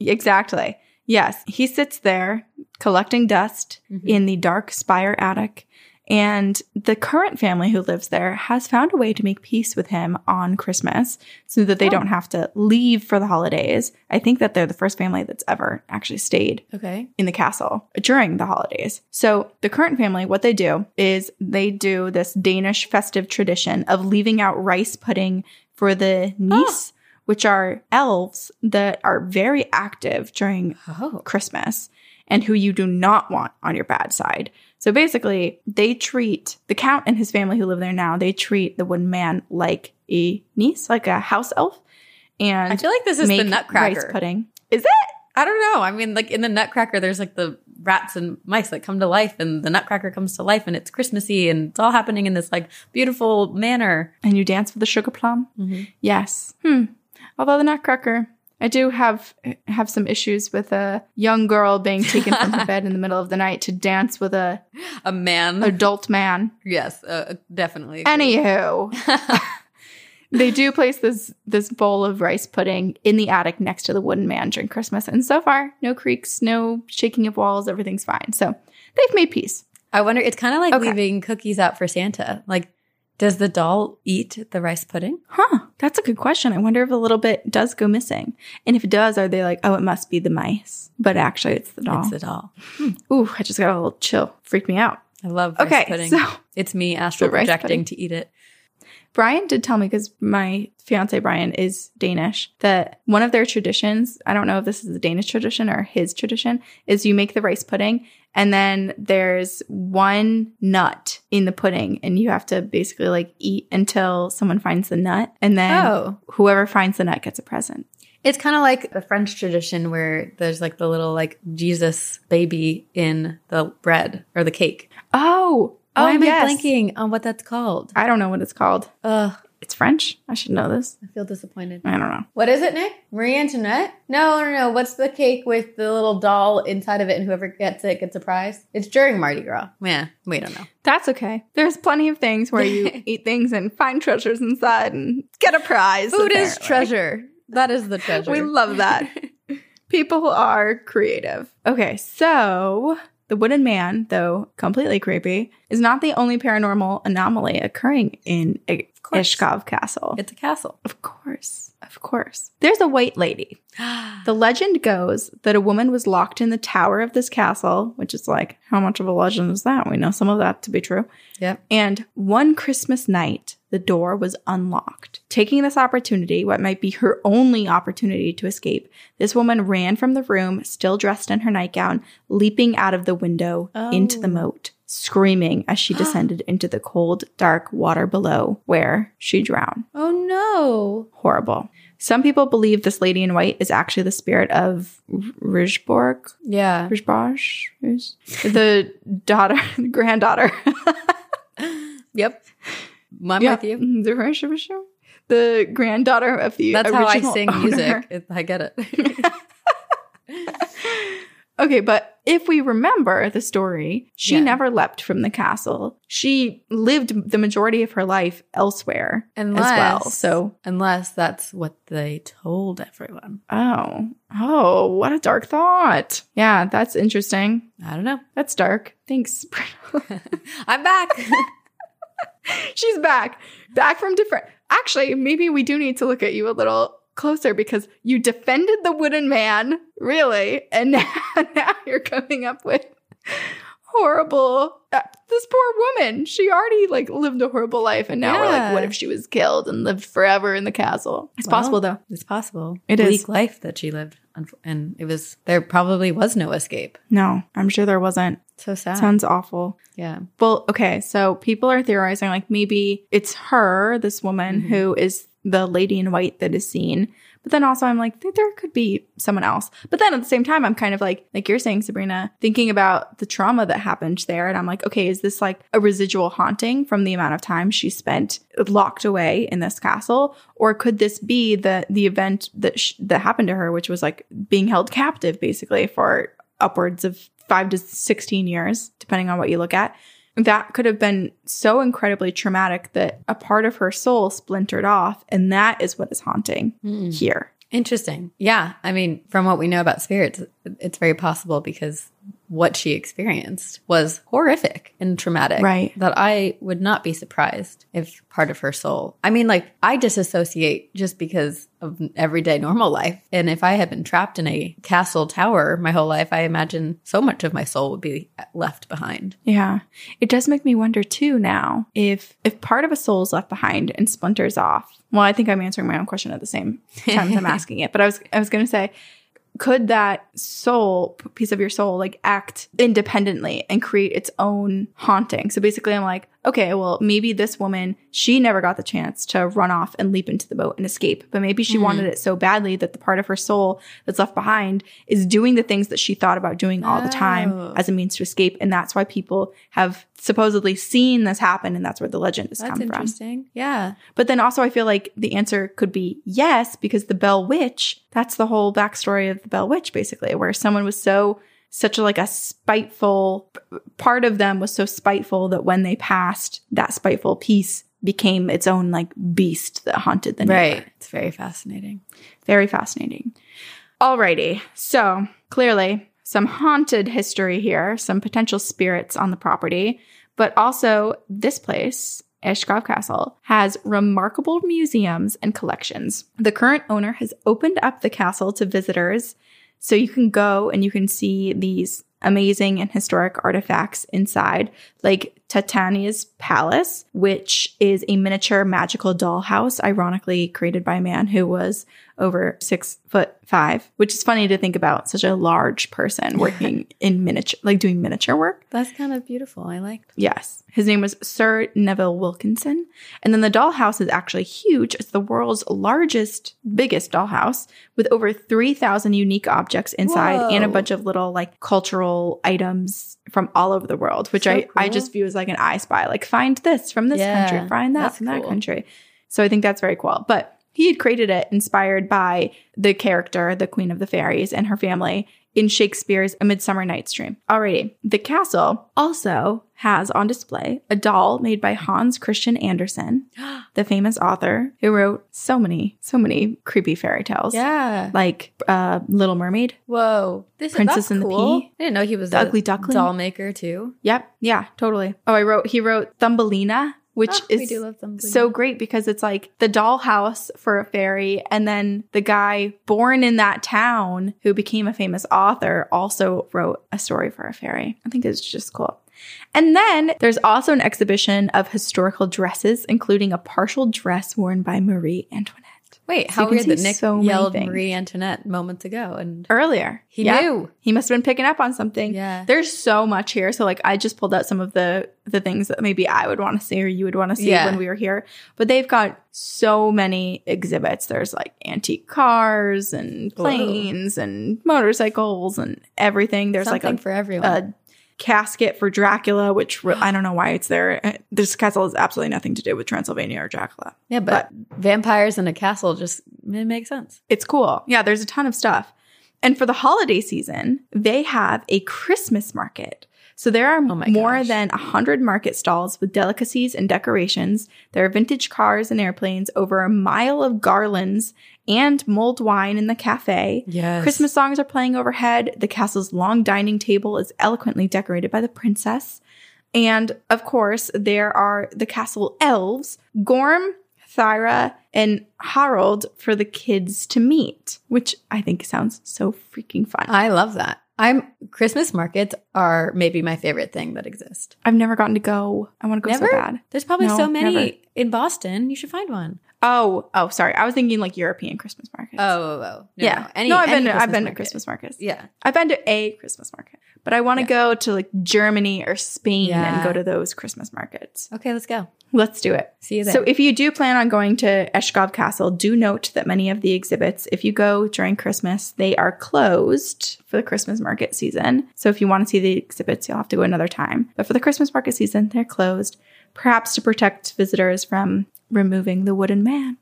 Exactly. Yes. He sits there collecting dust Mhm. in the dark spire attic. And the current family who lives there has found a way to make peace with him on Christmas so that they Oh. don't have to leave for the holidays. I think that they're the first family that's ever actually stayed Okay. in the castle during the holidays. So the current family, what they do is they do this Danish festive tradition of leaving out rice pudding for the nisse, which are elves that are very active during Oh. Christmas and who you do not want on your bad side. So basically, they treat the count and his family who live there now, they treat the wooden man like a nisse, like a house elf. And I feel like this is the Nutcracker. rice pudding. Is it? I don't know. I mean, like in the Nutcracker, there's like the rats and mice that come to life, and the Nutcracker comes to life, and it's Christmassy, and it's all happening in this like beautiful manner. And you dance with the sugar plum? Mm-hmm. Yes. Hmm. Although the Nutcracker, I do have have some issues with a young girl being taken from her (laughs) bed in the middle of the night to dance with a A man. adult man. yes, uh, definitely. agree. Anywho, (laughs) they do place this this bowl of rice pudding in the attic next to the wooden man during Christmas, and so far, no creaks, no shaking of walls, everything's fine. So they've made peace. I wonder. It's kind of like Okay. leaving cookies out for Santa. Like, does the doll eat the rice pudding? Huh? That's a good question. I wonder if a little bit does go missing, and if it does, are they like, oh, it must be the mice, but actually it's the doll. It's the doll. Hmm. Ooh, I just got a little chill. Freaked me out. I love rice Okay, pudding. so it's me (laughs) astral projecting to eat it. Brian did tell me because my fiance Brian is Danish that one of their traditions, I don't know if this is a Danish tradition or his tradition, is you make the rice pudding and then there's one nut in the pudding and you have to basically like eat until someone finds the nut and then Oh. whoever finds the nut gets a present. It's kind of like the French tradition where there's like the little like Jesus baby in the bread or the cake. Oh, oh, Why am yes. I blanking on what that's called? I don't know what it's called. Ugh, It's French. I should know this. I feel disappointed. I don't know. What is it, Nick? Marie Antoinette? No, no, no. What's the cake with the little doll inside of it and whoever gets it gets a prize? It's during Mardi Gras. Yeah, we don't know. That's okay. There's plenty of things where you (laughs) eat things and find treasures inside and get a prize. Food is treasure. That is the treasure. We love that. (laughs) People are creative. Okay, so the wooden man, though completely creepy, is not the only paranormal anomaly occurring in Egeskov Castle. It's a castle. of course, of course. There's a white lady. (gasps) The legend goes that a woman was locked in the tower of this castle, which is like, how much of a legend is that? We know some of that to be true. Yep. And one Christmas night, the door was unlocked. Taking this opportunity, what might be her only opportunity to escape, this woman ran from the room, still dressed in her nightgown, leaping out of the window into the Oh. moat, screaming as she (gasps) descended into the cold, dark water below, where she drowned. Oh no. Horrible. Some people believe this lady in white is actually the spirit of Rigborg. Yeah. Rijboj? The daughter, (laughs) granddaughter. (laughs) Yep. I'm Yeah, with you. Mm-hmm. The Rijboj- The granddaughter of the That's how I sing owner. music. I get it. (laughs) Okay, but if we remember the story, she Yeah. never leapt from the castle. She lived the majority of her life elsewhere Unless, as well. So, unless that's what they told everyone. oh, oh, what a dark thought. Yeah, that's interesting. I don't know. That's dark. Thanks. (laughs) (laughs) I'm back. (laughs) She's back. Back from different. Actually, maybe we do need to look at you a little closer because you defended the wooden man, really, and (laughs) now, now you're coming up with horrible. Uh, this poor woman. She already like lived a horrible life, and now we're like, what if she was killed and lived forever in the castle? It's Well, possible though. it's possible. It Bleak is. life that she lived, and it was there. Probably was no escape. No, I'm sure there wasn't. So sad. Sounds awful. yeah. Well, okay, so people are theorizing like maybe it's her, this woman Mhm. who is the lady in white that is seen, But then also I'm like, there could be someone else. But then at the same time, I'm kind of like, like you're saying, Sabrina, thinking about the trauma that happened there. And I'm like, okay, is this like a residual haunting from the amount of time she spent locked away in this castle? Or could this be the, the event that, sh- that happened to her, which was like being held captive basically for upwards of five to 16 years, depending on what you look at that could have been so incredibly traumatic that a part of her soul splintered off. And that is what is haunting Mm. here. Interesting. Yeah. I mean, from what we know about spirits, it's very possible because what she experienced was horrific and traumatic. Right. That I would not be surprised if part of her soul. I mean, like, I disassociate just because of everyday normal life. And if I had been trapped in a castle tower my whole life, I imagine so much of my soul would be left behind. Yeah. It does make me wonder too now if if part of a soul is left behind and splinters off. Well, I think I'm answering my own question at the same time as I'm (laughs) asking it. But I was I was gonna say, could that soul piece of your soul like act independently and create its own haunting? So basically I'm like, okay, well, maybe this woman, she never got the chance to run off and leap into the boat and escape, but maybe she Mhm. wanted it so badly that the part of her soul that's left behind is doing the things that she thought about doing all the time Oh. as a means to escape. And that's why people have supposedly seen this happen. And that's where the legend has That's come from. interesting. Yeah. But then also, I feel like the answer could be yes, because the Bell Witch, that's the whole backstory of the Bell Witch, basically, where someone was so, such a, like a spiteful, part of them was so spiteful that when they passed, that spiteful piece became its own like beast that haunted the neighbor. Right. It's very fascinating. Very fascinating. Alrighty. So clearly some haunted history here, some potential spirits on the property, but also this place, Egeskov Castle, has remarkable museums and collections. The current owner has opened up the castle to visitors so you can go and you can see these amazing and historic artifacts inside, like Titania's Palace, which is a miniature magical dollhouse, ironically created by a man who was over six foot five, which is funny to think about such a large person working in miniature, like doing miniature work. That's kind of beautiful. I liked. Yes. His name was Sir Neville Wilkinson. And then the dollhouse is actually huge. It's the world's largest, biggest dollhouse with over 3,000 unique objects inside and a bunch of little like cultural items from all over the world, which So I, I just view as like an I spy. Like find this from this Yeah, country, find that from that country. So I think that's very cool. But he had created it inspired by the character, the Queen of the Fairies, and her family in Shakespeare's A Midsummer Night's Dream. Alrighty, the castle also has on display a doll made by Hans Christian Andersen, (gasps) the famous author who wrote so many, so many creepy fairy tales. Yeah. Like uh, Little Mermaid. Whoa. This Princess and the. Pea. I didn't know he was The a Ugly Duckling. doll maker too. Yep. Yeah, totally. Oh, I wrote, he wrote Thumbelina, which ah, we is do love them. so great because it's like the dollhouse for a fairy and then the guy born in that town who became a famous author also wrote a story for a fairy. I think it's just cool. And then there's also an exhibition of historical dresses including a partial dress worn by marie antoinette Wait, how weird that Nick so yelled things. Marie Antoinette moments ago, and earlier he Yeah. knew. he must have been picking up on something Yeah. there's so much here so like i just pulled out some of the the things that maybe i would want to see or you would want to see Yeah. when we were here but they've got so many exhibits there's like antique cars and planes and motorcycles and everything there's Something like for everyone. a casket for dracula which re- (gasps) i don't know why it's there Uh, this castle has absolutely nothing to do with transylvania or dracula yeah, but, vampires in a castle just it makes sense. it's cool. Yeah, there's a ton of stuff. And for the holiday season, they have a Christmas market. So there are Oh more gosh. than 100 market stalls with delicacies and decorations. There are vintage cars and airplanes, over a mile of garlands and mulled wine in the cafe. Yes. Christmas songs are playing overhead. The castle's long dining table is eloquently decorated by the princess. And of course, there are the castle elves, Gorm, Thyra, and Harold for the kids to meet, which I think sounds so freaking fun. I love that. I'm Christmas markets are maybe my favorite thing that exist. I've never gotten to go. I want to go Never? so bad. There's probably No, so many never. in Boston. You should find one. Oh, oh, sorry. I was thinking like European Christmas markets. Oh, oh, oh. No, yeah. no. Any, no, I've been to, I've been to. Christmas markets. Yeah. I've been to a Christmas market, but I want to Yeah. go to like Germany or Spain and go to those Christmas markets. Okay, let's go. Let's do it. See you there. So if you do plan on going to Egeskov Castle, do note that many of the exhibits, if you go during Christmas, they are closed for the Christmas market season. So if you want to see the exhibits, you'll have to go another time. But for the Christmas market season, they're closed, perhaps to protect visitors from removing the wooden man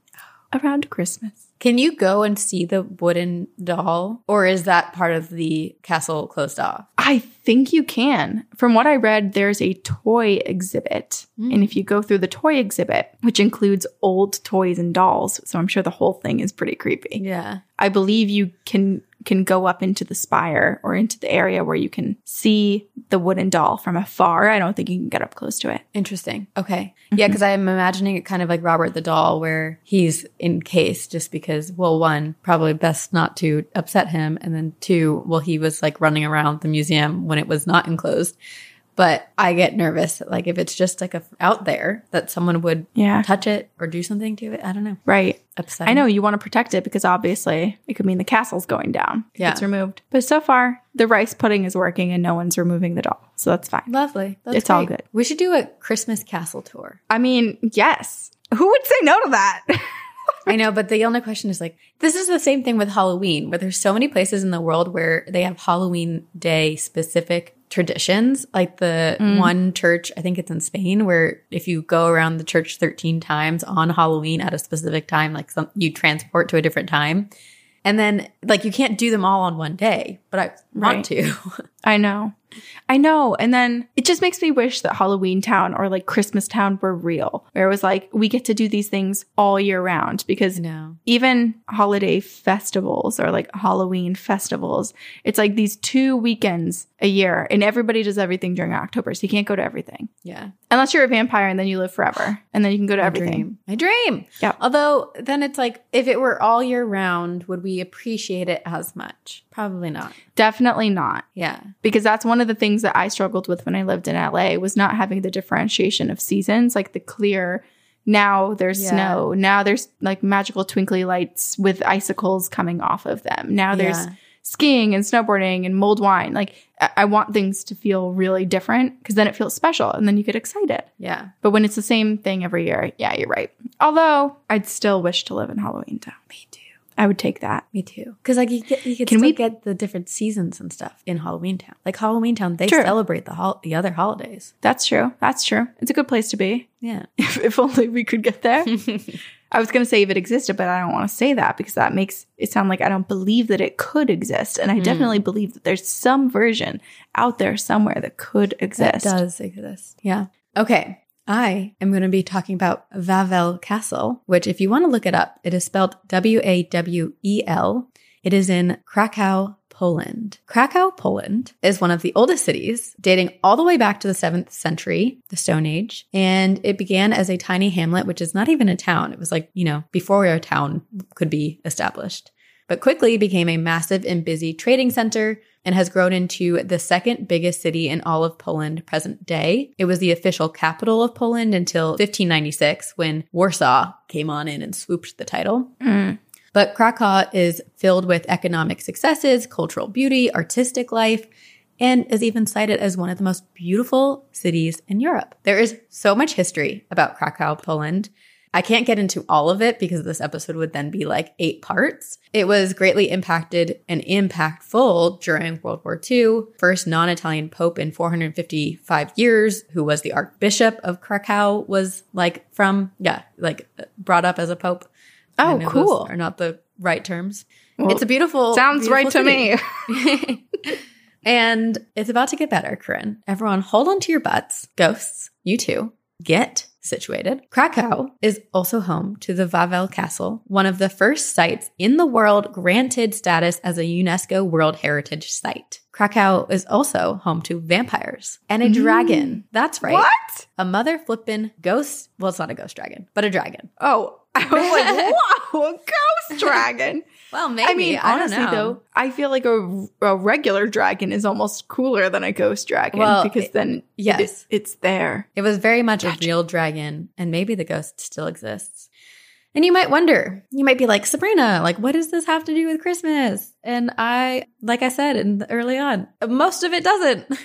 around Christmas. Can you go and see the wooden doll, or is that part of the castle closed off? I think you can. From what I read, there's a toy exhibit. Mm. And if you go through the toy exhibit, which includes old toys and dolls, so I'm sure the whole thing is pretty creepy. Yeah. I believe you can can go up into the spire or into the area where you can see the wooden doll from afar. I don't think you can get up close to it. Interesting. Okay. Yeah, mm-hmm. because I'm imagining it kind of like Robert the doll, where he's encased just because, well, one, probably best not to upset him. And then two, well, he was like running around the museum when it was not enclosed. But I get nervous. Like if it's just like a, out there that someone would Yeah. touch it or do something to it. I don't know. Right. Upset. I know you want to protect it because obviously it could mean the castle's going down Yeah. it's removed. But so far, the rice pudding is working and no one's removing the doll. So that's fine. Lovely. That's It's all good. We should do a Christmas castle tour. I mean, yes. Who would say no to that? (laughs) I know, but the only question is like, this is the same thing with Halloween, where there's so many places in the world where they have Halloween day specific traditions. Like the Mm. one church, I think it's in Spain, where if you go around the church 13 times on Halloween at a specific time, like some, you transport to a different time. And then like you can't do them all on one day, but I want Right. to. (laughs) I know. I know. And then it just makes me wish that Halloween Town or like Christmas Town were real, where it was like, we get to do these things all year round because no. even holiday festivals or like Halloween festivals, it's like these two weekends a year and everybody does everything during October. So you can't go to everything Yeah. unless you're a vampire and then you live forever and then you can go to My everything. dream. My dream. Yeah. Although then it's like, if it were all year round, would we appreciate it as much? Probably not. Definitely not. Yeah. because that's one of the things that I struggled with when I lived in LA was not having the differentiation of seasons, like the clear now there's Yeah. snow, now there's like magical twinkly lights with icicles coming off of them. Now there's Yeah. skiing and snowboarding and mulled wine. Like I, I want things to feel really different because then it feels special and then you get excited. Yeah. But when it's the same thing every year, yeah, you're right. Although I'd still wish to live in Halloween Town. Me. I would take that. Me too. Because like you, get, you could Can still we- get the different seasons and stuff in Halloween Town. Like Halloween Town, they True. celebrate the hol- the other holidays. That's true. That's true. It's a good place to be. Yeah. (laughs) If, if only we could get there. (laughs) I was going to say if it existed, but I don't want to say that because that makes it sound like I don't believe that it could exist. And I Hmm. definitely believe that there's some version out there somewhere that could exist. does exist. Yeah. Okay. I am going to be talking about Wawel Castle, which, if you want to look it up, it is spelled W A W E L. It is in Krakow, Poland. Krakow, Poland is one of the oldest cities, dating all the way back to the 7th century, the Stone Age. And it began as a tiny hamlet, which is not even a town. It was like, you know, before a town could be established but quickly became a massive and busy trading center and has grown into the second biggest city in all of Poland present day. It was the official capital of Poland until 1596 when Warsaw came on in and swooped the title. Mm. But Krakow is filled with economic successes, cultural beauty, artistic life, and is even cited as one of the most beautiful cities in Europe. There is so much history about Krakow, Poland. I can't get into all of it because this episode would then be like eight parts. It was greatly impacted and impactful during World War II. First non Italian pope in 455 years, who was the Archbishop of Krakow, was like from, yeah, like brought up as a pope. Oh, cool. Are not the right terms. Well, it's a beautiful. Sounds right to beautiful me. (laughs) and it's about to get better, Corinne. Everyone, hold on to your butts. Ghosts, you too. Get situated. Krakow is also home to the Wawel Castle, one of the first sites in the world granted status as a UNESCO World Heritage Site. Krakow is also home to vampires and a Mm. dragon. That's right. What? A mother flippin' ghost. Well, it's not a ghost dragon, but a dragon. Oh, (laughs) I was like, (laughs) whoa, a ghost dragon. (laughs) Well, maybe. I mean, I honestly, though, I feel like a, a regular dragon is almost cooler than a ghost dragon Well, because it- then yes. it- it's there. It was very much Gotcha. a real dragon, and maybe the ghost still exists. And you might wonder, you might be like, Sabrina, like, what does this have to do with Christmas? And I, like I said in the, early on, most of it doesn't. (laughs)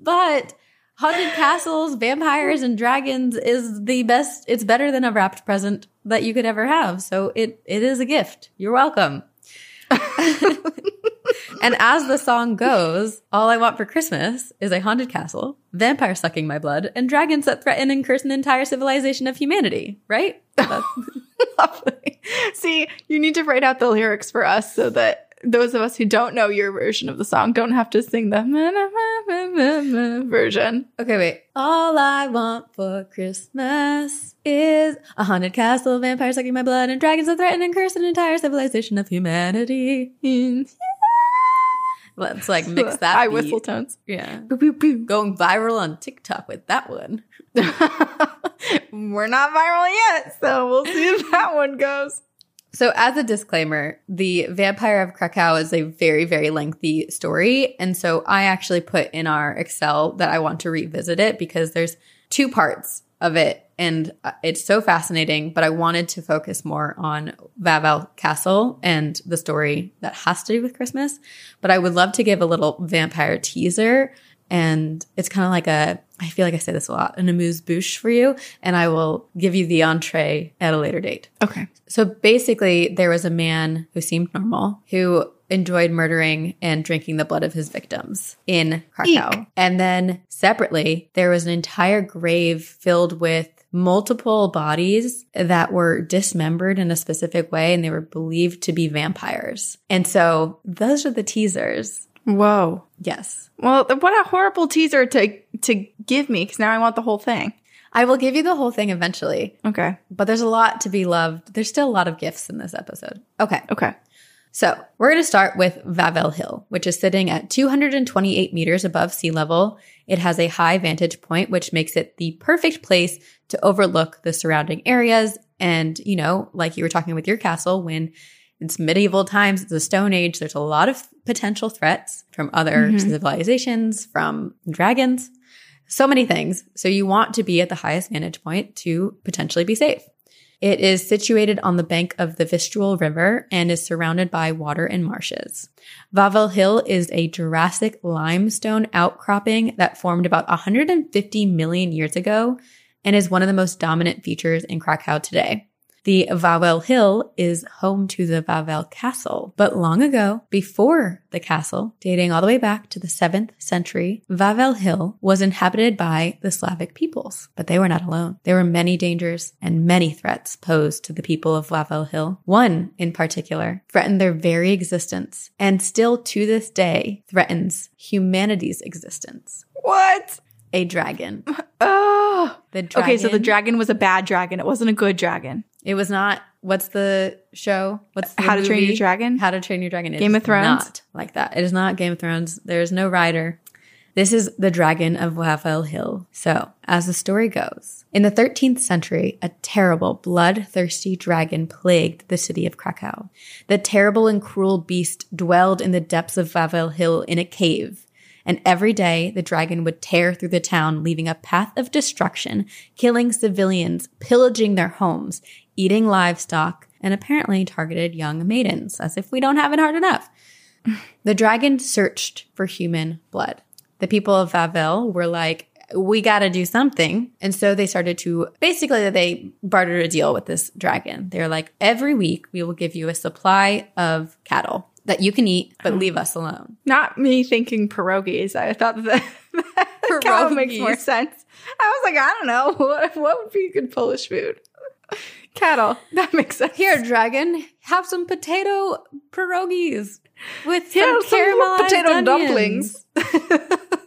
but haunted castles, vampires, and dragons is the best. It's better than a wrapped present that you could ever have. So it it is a gift. You're welcome. (laughs) (laughs) and as the song goes, all I want for Christmas is a haunted castle, vampire sucking my blood, and dragons that threaten and curse an entire civilization of humanity, right? Lovely. (laughs) See, you need to write out the lyrics for us so that those of us who don't know your version of the song don't have to sing the version. Okay, wait. All I want for Christmas is a haunted castle, vampires sucking my blood, and dragons that threaten and curse an entire civilization of humanity. Hmm. Let's like (laughs) mix that. I beat. whistle tones. Yeah. Going viral on TikTok with that one. (laughs) We're not viral yet, so we'll see if that one goes. So, as a disclaimer, The Vampire of Krakow is a very, very lengthy story. And so, I actually put in our Excel that I want to revisit it because there's two parts of it. And uh, it's so fascinating, but I wanted to focus more on Wawel Castle and the story that has to do with Christmas. But I would love to give a little vampire teaser. And it's kind of like a, I feel like I say this a lot, an amuse bouche for you. And I will give you the entree at a later date. Okay. So basically, there was a man who seemed normal who enjoyed murdering and drinking the blood of his victims in Krakow. Eek. And then separately, there was an entire grave filled with multiple bodies that were dismembered in a specific way and they were believed to be vampires. And so those are the teasers. Whoa. Yes. Well, what a horrible teaser to to give me because now I want the whole thing. I will give you the whole thing eventually, Okay. but there's a lot to be loved. There's still a lot of gifts in this episode. Okay. Okay. So we're going to start with Wawel Hill, which is sitting at 228 meters above sea level. It has a high vantage point, which makes it the perfect place to overlook the surrounding areas. And, you know, like you were talking with your castle, when it's medieval times, it's a stone age, there's a lot of potential threats from other Mhm. civilizations, from dragons, so many things. So you want to be at the highest vantage point to potentially be safe. It is situated on the bank of the Vistula River and is surrounded by water and marshes. Wawel Hill is a Jurassic limestone outcropping that formed about 150 million years ago and is one of the most dominant features in Krakow today. The Wawel Hill is home to the Wawel Castle, but long ago, before the castle, dating all the way back to the 7th century, Wawel Hill was inhabited by the Slavic peoples, but they were not alone. There were many dangers and many threats posed to the people of Wawel Hill. One, in particular, threatened their very existence and still to this day threatens humanity's existence. What? A dragon. (laughs) Oh. The dragon. Okay, so the dragon was a bad dragon. It wasn't a good dragon. It was not. What's the show? What's the How to Train Your? Dragon? How to Train Your Dragon. It Game of Thrones? Not like that. It is not Game of Thrones. There is no rider. This is the dragon of Wawel Hill. So, as the story goes, in the 13th century, a terrible, bloodthirsty dragon plagued the city of Krakow. The terrible and cruel beast dwelled in the depths of Wawel Hill in a cave. And every day, the dragon would tear through the town, leaving a path of destruction, killing civilians, pillaging their homes, eating livestock, and apparently targeted young maidens, as if we don't have it hard enough. (sighs) The dragon searched for human blood. The people of Wawel were like, we got to do something. And so they started to basically they bartered a deal with this dragon. They're like, every week we will give you a supply of cattle that you can eat, but um, leave us alone. Not me thinking pierogies. I thought that, (laughs) that cow makes more sense. I was like, I don't know. (laughs) What, what would be good Polish food? Cattle. (laughs) That makes sense. Here, dragon, have some potato pierogies with Here some some caramelized potato onions. dumplings.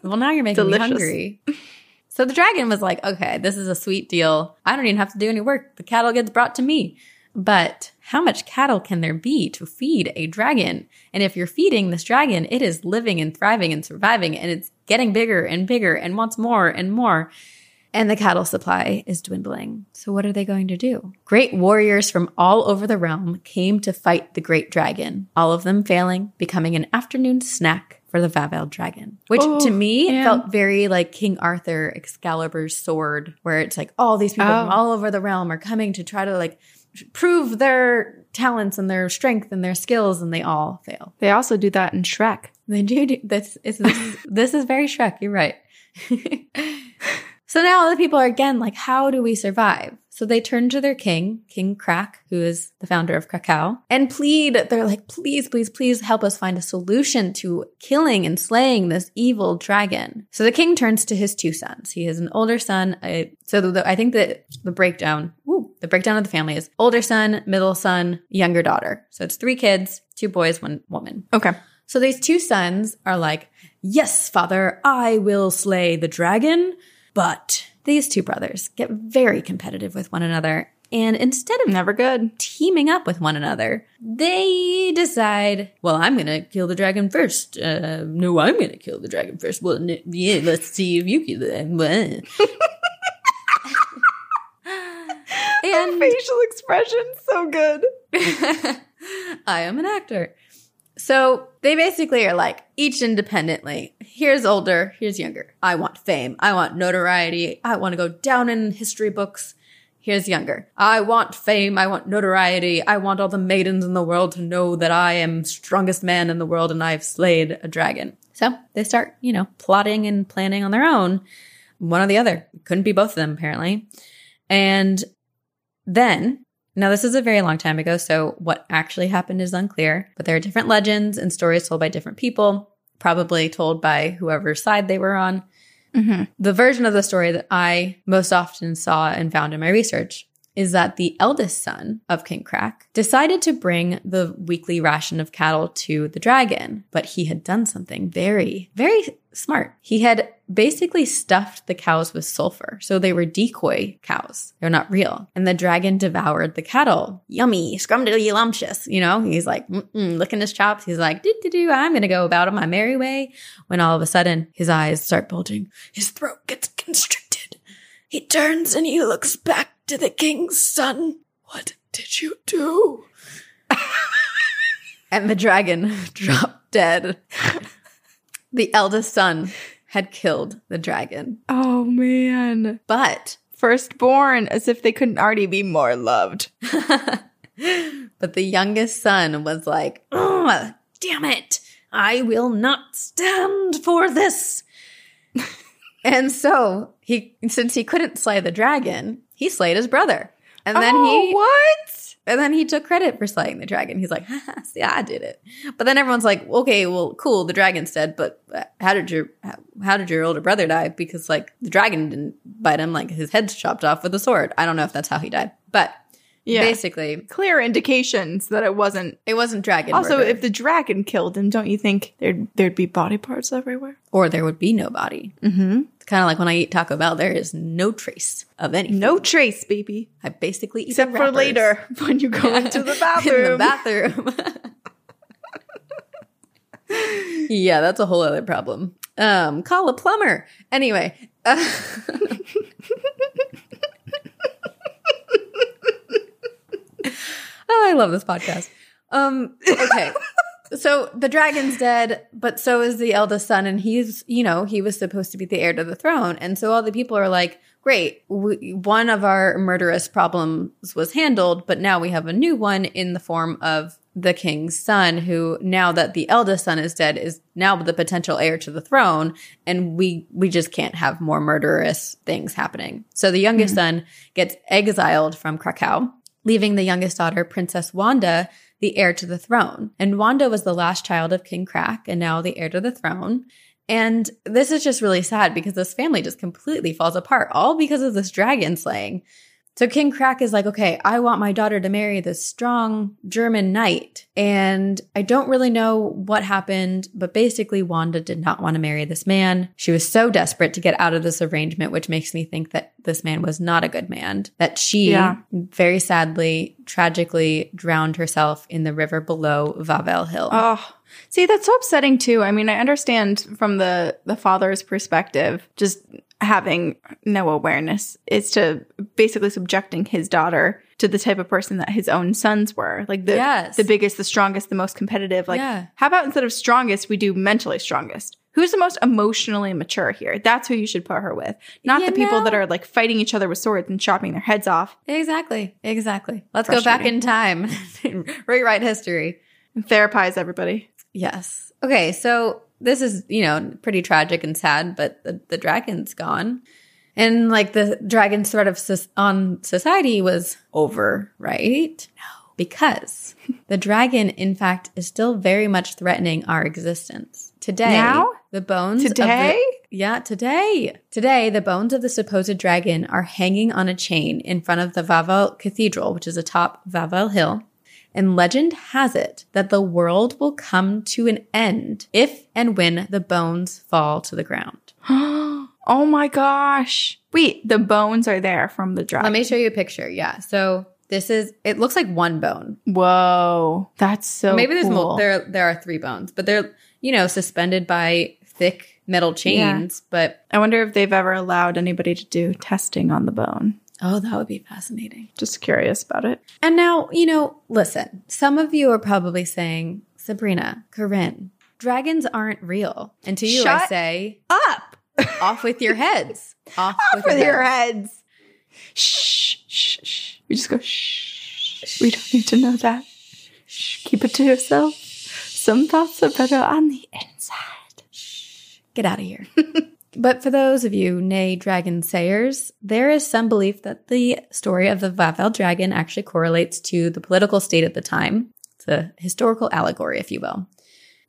Well, now you're making Delicious. me hungry. So the dragon was like, okay, this is a sweet deal. I don't even have to do any work. The cattle gets brought to me. But how much cattle can there be to feed a dragon? And if you're feeding this dragon, it is living and thriving and surviving and it's getting bigger and bigger and wants more and more. And the cattle supply is dwindling. So what are they going to do? Great warriors from all over the realm came to fight the great dragon, all of them failing, becoming an afternoon snack for the Wawel dragon, which Oh, to me man. felt very like King Arthur Excalibur's sword, where it's like all these people Oh. from all over the realm are coming to try to like prove their talents and their strength and their skills, and they all fail. They also do that in Shrek. They do. do this, is, this, is, this is very Shrek. You're right. (laughs) so now the people are again like, how do we survive? So they turn to their king, King Krak, who is the founder of Krakow, and plead. They're like, please, please, please help us find a solution to killing and slaying this evil dragon. So the king turns to his two sons. He has an older son. uh, so the, I think that the breakdown, woo, the breakdown of the family is older son, middle son, younger daughter. So it's three kids, two boys, one woman. Okay. So these two sons are like, Yes, father, I will slay the dragon. But these two brothers get very competitive with one another. And instead of Never good. teaming up with one another, they decide, well, I'm going to kill the dragon first. Uh, no, I'm going to kill the dragon first. Well, n- yeah, let's see if you kill it. (laughs) and Facial expression, so good. (laughs) I am an actor. So they basically are like each independently. Here's older, here's younger. I want fame. I want notoriety. I want to go down in history books. Here's younger. I want fame. I want notoriety. I want all the maidens in the world to know that I am strongest man in the world and I've slayed a dragon. So they start, you know, plotting and planning on their own. One or the other. Couldn't be both of them, apparently. And then, now this is a very long time ago, so what actually happened is unclear, but there are different legends and stories told by different people, probably told by whoever's side they were on. Mm-hmm. The version of the story that I most often saw and found in my research is that the eldest son of King Krak decided to bring the weekly ration of cattle to the dragon, but he had done something very, very smart. He had basically stuffed the cows with sulfur. So they were decoy cows. They're not real. And the dragon devoured the cattle. Yummy, scrumdiddlyumptious. You know, he's like, licking his chops. He's like, doo doo, I'm going to go about on my merry way. When all of a sudden his eyes start bulging. His throat gets constricted. He turns and he looks back to the king's son. What did you do? (laughs) and the dragon (laughs) dropped dead. (laughs) The eldest son had killed the dragon. Oh man. But Firstborn, as if they couldn't already be more loved. (laughs) but the youngest son was like, oh, damn it. I will not stand for this. (laughs) and so he, since he couldn't slay the dragon, he slayed his brother. And then oh, he, what? And then he took credit for slaying the dragon. He's like, (laughs) see, I did it. But then everyone's like, okay, well, cool. The dragon's dead, but how did your, how did your older brother die? Because like the dragon didn't bite him, like his head's chopped off with a sword. I don't know if that's how he died, but Yeah. basically Clear indications that it wasn't. it wasn't dragon. Also, murder. if the dragon killed him, don't you think there'd there'd be body parts everywhere? or there would be no body. Mm-hmm. It's kind of like when I eat Taco Bell, there is no trace of any. No trace, baby. I basically eat Except for later (laughs) when you go into the bathroom. (laughs) In the bathroom. (laughs) yeah, that's a whole other problem. Um, call a plumber. Anyway. uh, (laughs) oh, I love this podcast. Um, okay. So the dragon's dead, but so is the eldest son, and he's, you know, he was supposed to be the heir to the throne. And so all the people are like, great, we, one of our murderous problems was handled, but now we have a new one in the form of the king's son, who now that the eldest son is dead, is now the potential heir to the throne, and we we just can't have more murderous things happening. So the youngest son gets exiled from Krakow, leaving the youngest daughter, Princess Wanda, the heir to the throne. And Wanda was the last child of King Krak and now the heir to the throne. And this is just really sad because this family just completely falls apart, all because of this dragon slaying. So King Krak is like, okay, I want my daughter to marry this strong German knight. And I don't really know what happened, but basically Wanda did not want to marry this man. She was so desperate to get out of this arrangement, which makes me think that this man was not a good man, that she Yeah. very sadly, tragically drowned herself in the river below Wawel Hill. Oh, see, that's so upsetting too. I mean, I understand from the the father's perspective, just having no awareness is to basically subjecting his daughter to the type of person that his own sons were. Like the Yes. the biggest, the strongest, the most competitive. Like Yeah. how about instead of strongest, we do mentally strongest? Who's the most emotionally mature here? That's who you should put her with. Not You the people that are like fighting each other with swords and chopping their heads off Exactly. Exactly. Let's go back in time, (laughs) rewrite history. and therapize everybody. Yes. Okay. So this is, you know, pretty tragic and sad, but the, the dragon's gone. And like the dragon's threat of soc- on society was over, right? No. Because (laughs) the dragon, in fact, is still very much threatening our existence. Today, Now? the bones of the- Today? yeah, today. Today, the bones of the supposed dragon are hanging on a chain in front of the Wawel Cathedral, which is atop Wawel Hill. And legend has it that the world will come to an end if and when the bones fall to the ground. (gasps) oh my gosh. Wait, the bones are there from the dragon. Let me show you a picture. Yeah. So this is, it looks like one bone. Whoa. That's so Maybe there's cool. there there are three bones, but they're, you know, suspended by thick metal chains, but I wonder if they've ever allowed anybody to do testing on the bone. Oh, that would be fascinating. Just curious about it. And now, you know, listen, some of you are probably saying, Sabrina, Corinne, dragons aren't real. And to you, I say, Up (laughs) off with your heads. Off, with your heads. Shh, shh, shh. We just go shh. We don't need to know that. Shh. Keep it to yourself. Some thoughts are better on the inside. Shh. Get out of here. (laughs) but for those of you, nay, dragon sayers, there is some belief that the story of the Wawel dragon actually correlates to the political state at the time. It's a historical allegory, if you will.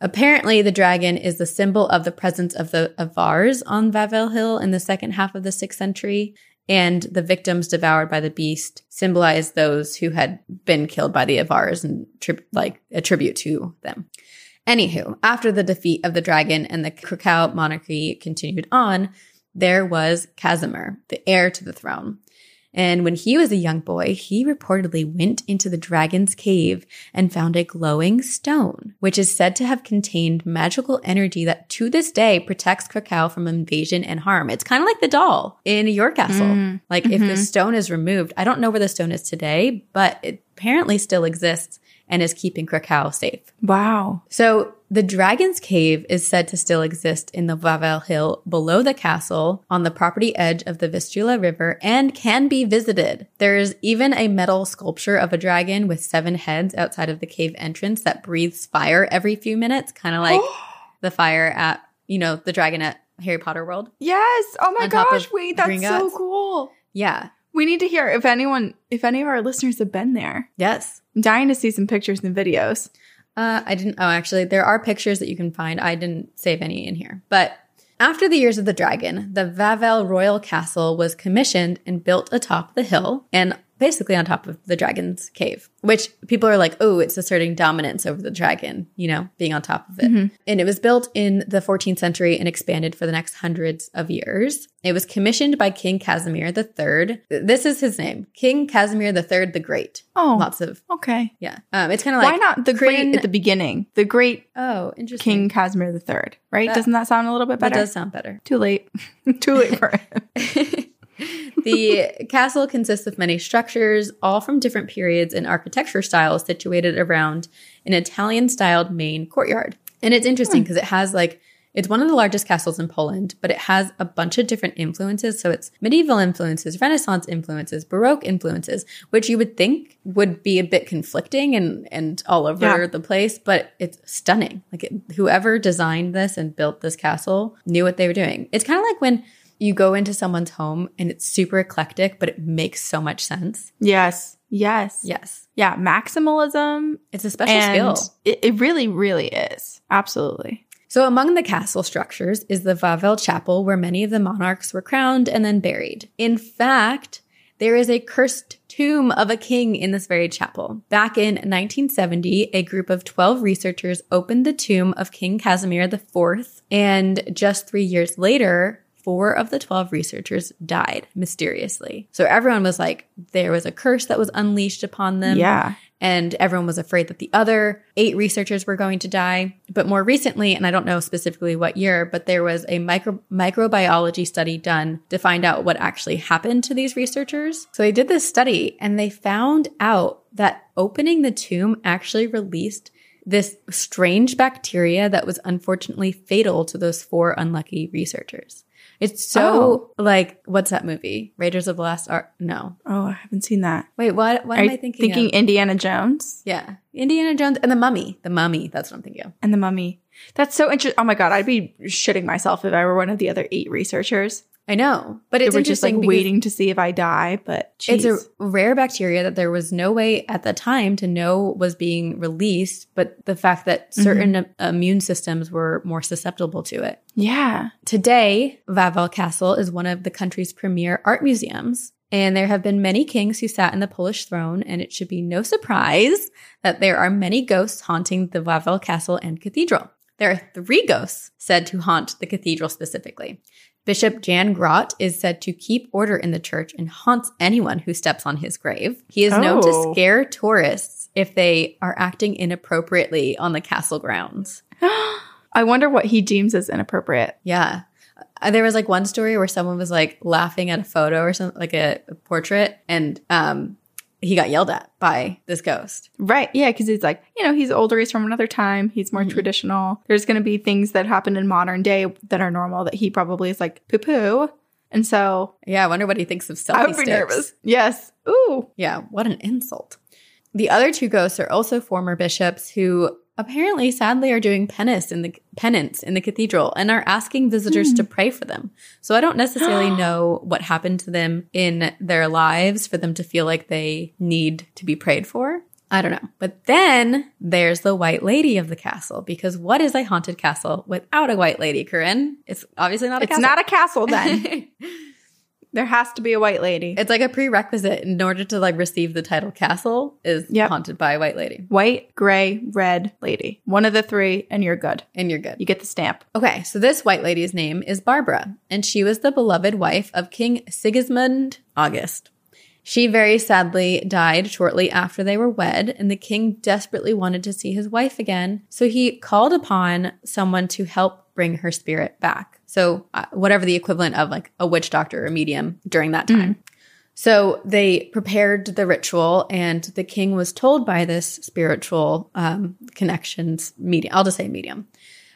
Apparently, the dragon is the symbol of the presence of the Avars on Wawel Hill in the second half of the sixth century, and the victims devoured by the beast symbolize those who had been killed by the Avars and tri- like a tribute to them. Anywho, after the defeat of the dragon and the Krakow monarchy continued on, there was Casimir, the heir to the throne. And when he was a young boy, he reportedly went into the dragon's cave and found a glowing stone, which is said to have contained magical energy that to this day protects Krakow from invasion and harm. It's kind of like the doll in your castle. Mm. Like if the stone is removed, I don't know where the stone is today, but it apparently still exists and is keeping Krakow safe. Wow. So the Dragon's Cave is said to still exist in the Wawel Hill below the castle on the property edge of the Vistula River and can be visited. There is even a metal sculpture of a dragon with seven heads outside of the cave entrance that breathes fire every few minutes, kind of (gasps) like the fire at, you know, the dragon at Harry Potter World. Yes. Oh my gosh. Wait, that's Gringotts. so cool. Yeah. We need to hear if anyone, if any of our listeners have been there. Yes. I'm dying to see some pictures and videos. Uh, I didn't. Oh, actually, there are pictures that you can find. I didn't save any in here. But after the years of the dragon, the Wawel Royal Castle was commissioned and built atop the hill and basically on top of the dragon's cave, which people are like, oh, it's asserting dominance over the dragon, you know, being on top of it. And it was built in the 14th century and expanded for the next hundreds of years. It was commissioned by King Casimir III. This is his name, King Casimir III the Great. Oh, Lots of, okay. yeah. Um, it's kind of like Why not the great at the beginning? The great Oh, interesting. King Casimir III, right? That- Doesn't that sound a little bit That better? does sound better. Too late. (laughs) Too late for (laughs) him. (laughs) (laughs) the castle consists of many structures, all from different periods and architecture styles, situated around an Italian styled main courtyard. And it's interesting because it has like, it's one of the largest castles in Poland, but it has a bunch of different influences. So it's medieval influences, Renaissance influences, Baroque influences, which you would think would be a bit conflicting and, and all over Yeah. the place, but it's stunning. Like it, whoever designed this and built this castle knew what they were doing. It's kind of like when you go into someone's home and it's super eclectic, but it makes so much sense. Yes. Yes. Yes. Yeah. Maximalism. It's a special skill. It, it really, really is. Absolutely. So among the castle structures is the Wawel Chapel where many of the monarchs were crowned and then buried. In fact, there is a cursed tomb of a king in this very chapel. Back in 1970, a group of 12 researchers opened the tomb of King Casimir IV, and just three years later, four of the 12 researchers died mysteriously. So everyone was like, there was a curse that was unleashed upon them. yeah. and everyone was afraid that the other eight researchers were going to die. But more recently, and I don't know specifically what year, but there was a micro- microbiology study done to find out what actually happened to these researchers. So they did this study and they found out that opening the tomb actually released this strange bacteria that was unfortunately fatal to those four unlucky researchers. It's so oh. like what's that movie? Raiders of the Lost Ark? No. Oh, I haven't seen that. Wait, what? What Are am I thinking? Thinking of? Indiana Jones yeah, Indiana Jones and the Mummy. The Mummy. That's what I'm thinking of. and the Mummy. That's so interesting. Oh my god, I'd be shitting myself if I were one of the other eight researchers. I know, but it's were just like waiting to see if I die. But It's a rare bacteria that there was no way at the time to know was being released, but the fact that certain Mm-hmm. immune systems were more susceptible to it. yeah. Today, Wawel Castle is one of the country's premier art museums. And there have been many kings who sat in the Polish throne, and it should be no surprise that there are many ghosts haunting the Wawel Castle and Cathedral. There are three ghosts said to haunt the cathedral specifically. Bishop Jan Grot is said to keep order in the church and haunts anyone who steps on his grave. He is known to Oh. scare tourists if they are acting inappropriately on the castle grounds. (gasps) I wonder what he deems as inappropriate. Yeah. Uh, There was like one story where someone was like laughing at a photo or something, like a, a portrait, and um, he got yelled at by this ghost. Right. Yeah. Because he's like, you know, he's older. He's from another time. He's more Mhm. traditional. There's going to be things that happen in modern day that are normal that he probably is like poo poo. And so Yeah, I wonder what he thinks of selfie I would be sticks. nervous. Yes. Ooh. Yeah, what an insult. The other two ghosts are also former bishops who apparently sadly are doing penance in the penance in the cathedral and are asking visitors Hmm. to pray for them. So I don't necessarily (gasps) know what happened to them in their lives for them to feel like they need to be prayed for. I don't know. But then there's the white lady of the castle because what is a haunted castle without a white lady, Corinne? It's obviously not a It's castle. not a castle then. (laughs) there has to be a white lady. It's like a prerequisite in order to like receive the title castle is Yep. haunted by a white lady. White, gray, red lady. One of the three, and you're good. And you're good. You get the stamp. Okay, so this white lady's name is Barbara, and she was the beloved wife of King Sigismund August. She very sadly died shortly after they were wed, and the king desperately wanted to see his wife again. So he called upon someone to help bring her spirit back. So, uh, whatever the equivalent of like a witch doctor or a medium during that time. So they prepared the ritual, and the king was told by this spiritual um, connections medium, I'll just say medium,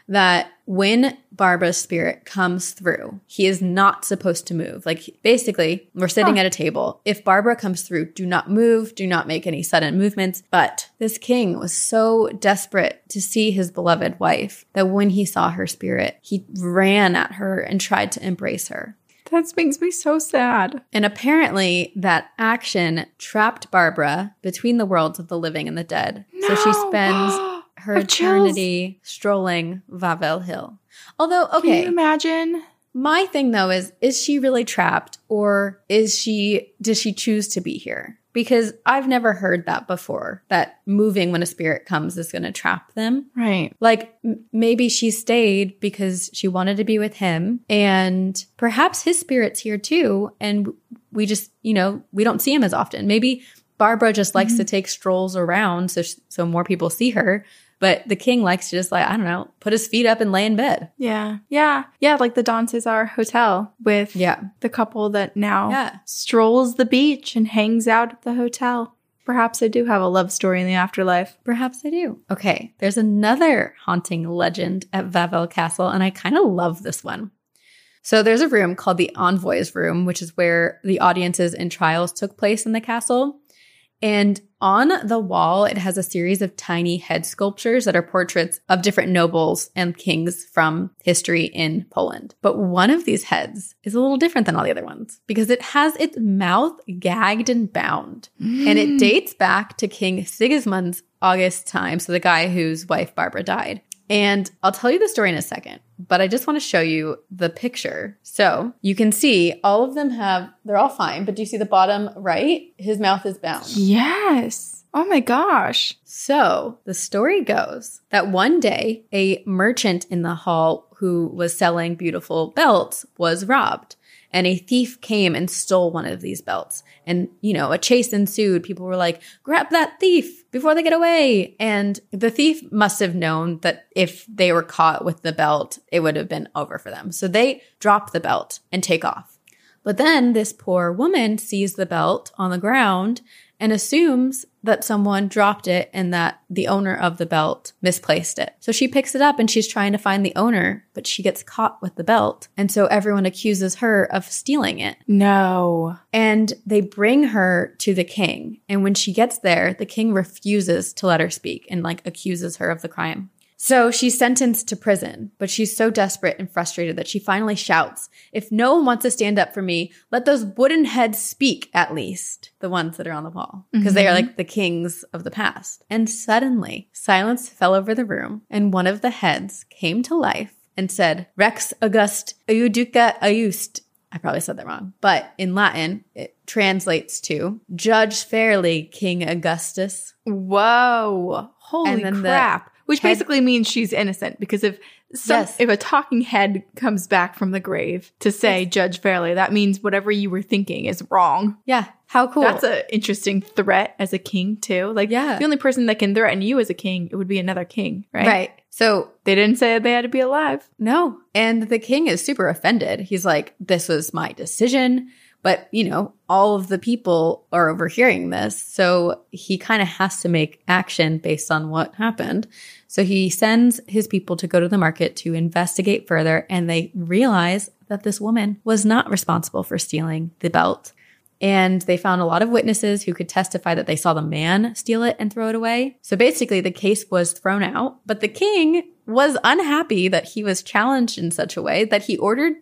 that when Barbara's spirit comes through, he is not supposed to move. Like basically, we're sitting Huh. at a table. If Barbara comes through, do not move, do not make any sudden movements. But this king was so desperate to see his beloved wife that when he saw her spirit, he ran at her and tried to embrace her. That makes me so sad. And apparently, that action trapped Barbara between the worlds of the living and the dead. So she spends (gasps) her I have chills. eternity strolling Wawel Hill. Although, Can you okay, imagine? my thing though is is she really trapped or is she does she choose to be here? Because I've never heard that before that moving when a spirit comes is going to trap them. Right. Like m- maybe she stayed because she wanted to be with him and perhaps his spirit's here too and we just, you know, we don't see him as often. Maybe Barbara just likes Mm-hmm. to take strolls around so sh- so more people see her, but the king likes to just like, I don't know, put his feet up and lay in bed. Yeah. Yeah. Yeah. Like the Don Cesar Hotel with Yeah. the couple that now Yeah. strolls the beach and hangs out at the hotel. Perhaps they do have a love story in the afterlife. Perhaps I do. Okay, there's another haunting legend at Wawel Castle, and I kind of love this one. So there's a room called the Envoys Room, which is where the audiences and trials took place in the castle. And on the wall, it has a series of tiny head sculptures that are portraits of different nobles and kings from history in Poland. But one of these heads is a little different than all the other ones because it has its mouth gagged and bound. And it mm. dates back to King Sigismund's August time, so the guy whose wife Barbara died. And I'll tell you the story in a second, but I just want to show you the picture. So you can see all of them have, they're all fine, but do you see the bottom right? His mouth is bound. Yes. Oh my gosh. So the story goes that one day a merchant in the hall who was selling beautiful belts was robbed. And a thief came and stole one of these belts. And, you know, a chase ensued. People were like, grab that thief before they get away. And the thief must have known that if they were caught with the belt, it would have been over for them. So they drop the belt and take off. But then this poor woman sees the belt on the ground and assumes that someone dropped it and that the owner of the belt misplaced it. So she picks it up and she's trying to find the owner, but she gets caught with the belt. And so everyone accuses her of stealing it. No. And they bring her to the king. And when she gets there, the king refuses to let her speak and like accuses her of the crime. So she's sentenced to prison, but she's so desperate and frustrated that she finally shouts, If no one wants to stand up for me, let those wooden heads speak at least. The ones that are on the wall. Because they are mm-hmm. like the kings of the past. And suddenly, silence fell over the room, and one of the heads came to life and said, Rex August Euduca Aust. I probably said that wrong, but in Latin, it translates to Judge fairly, King Augustus. Whoa. Holy then the crap. Which head- basically means she's innocent because if some, Yes. if a talking head comes back from the grave to say judge fairly, that means whatever you were thinking is wrong. Yeah, how cool. That's an interesting threat as a king too. Like Yeah. the only person that can threaten you as a king, it would be another king, right? right. So They didn't say they had to be alive. No. And the king is super offended. He's like, this was my decision. But, you know, all of the people are overhearing this. So he kind of has to make action based on what happened. So he sends his people to go to the market to investigate further. And they realize that this woman was not responsible for stealing the belt. And they found a lot of witnesses who could testify that they saw the man steal it and throw it away. So basically, the case was thrown out, but the king was unhappy that he was challenged in such a way that he ordered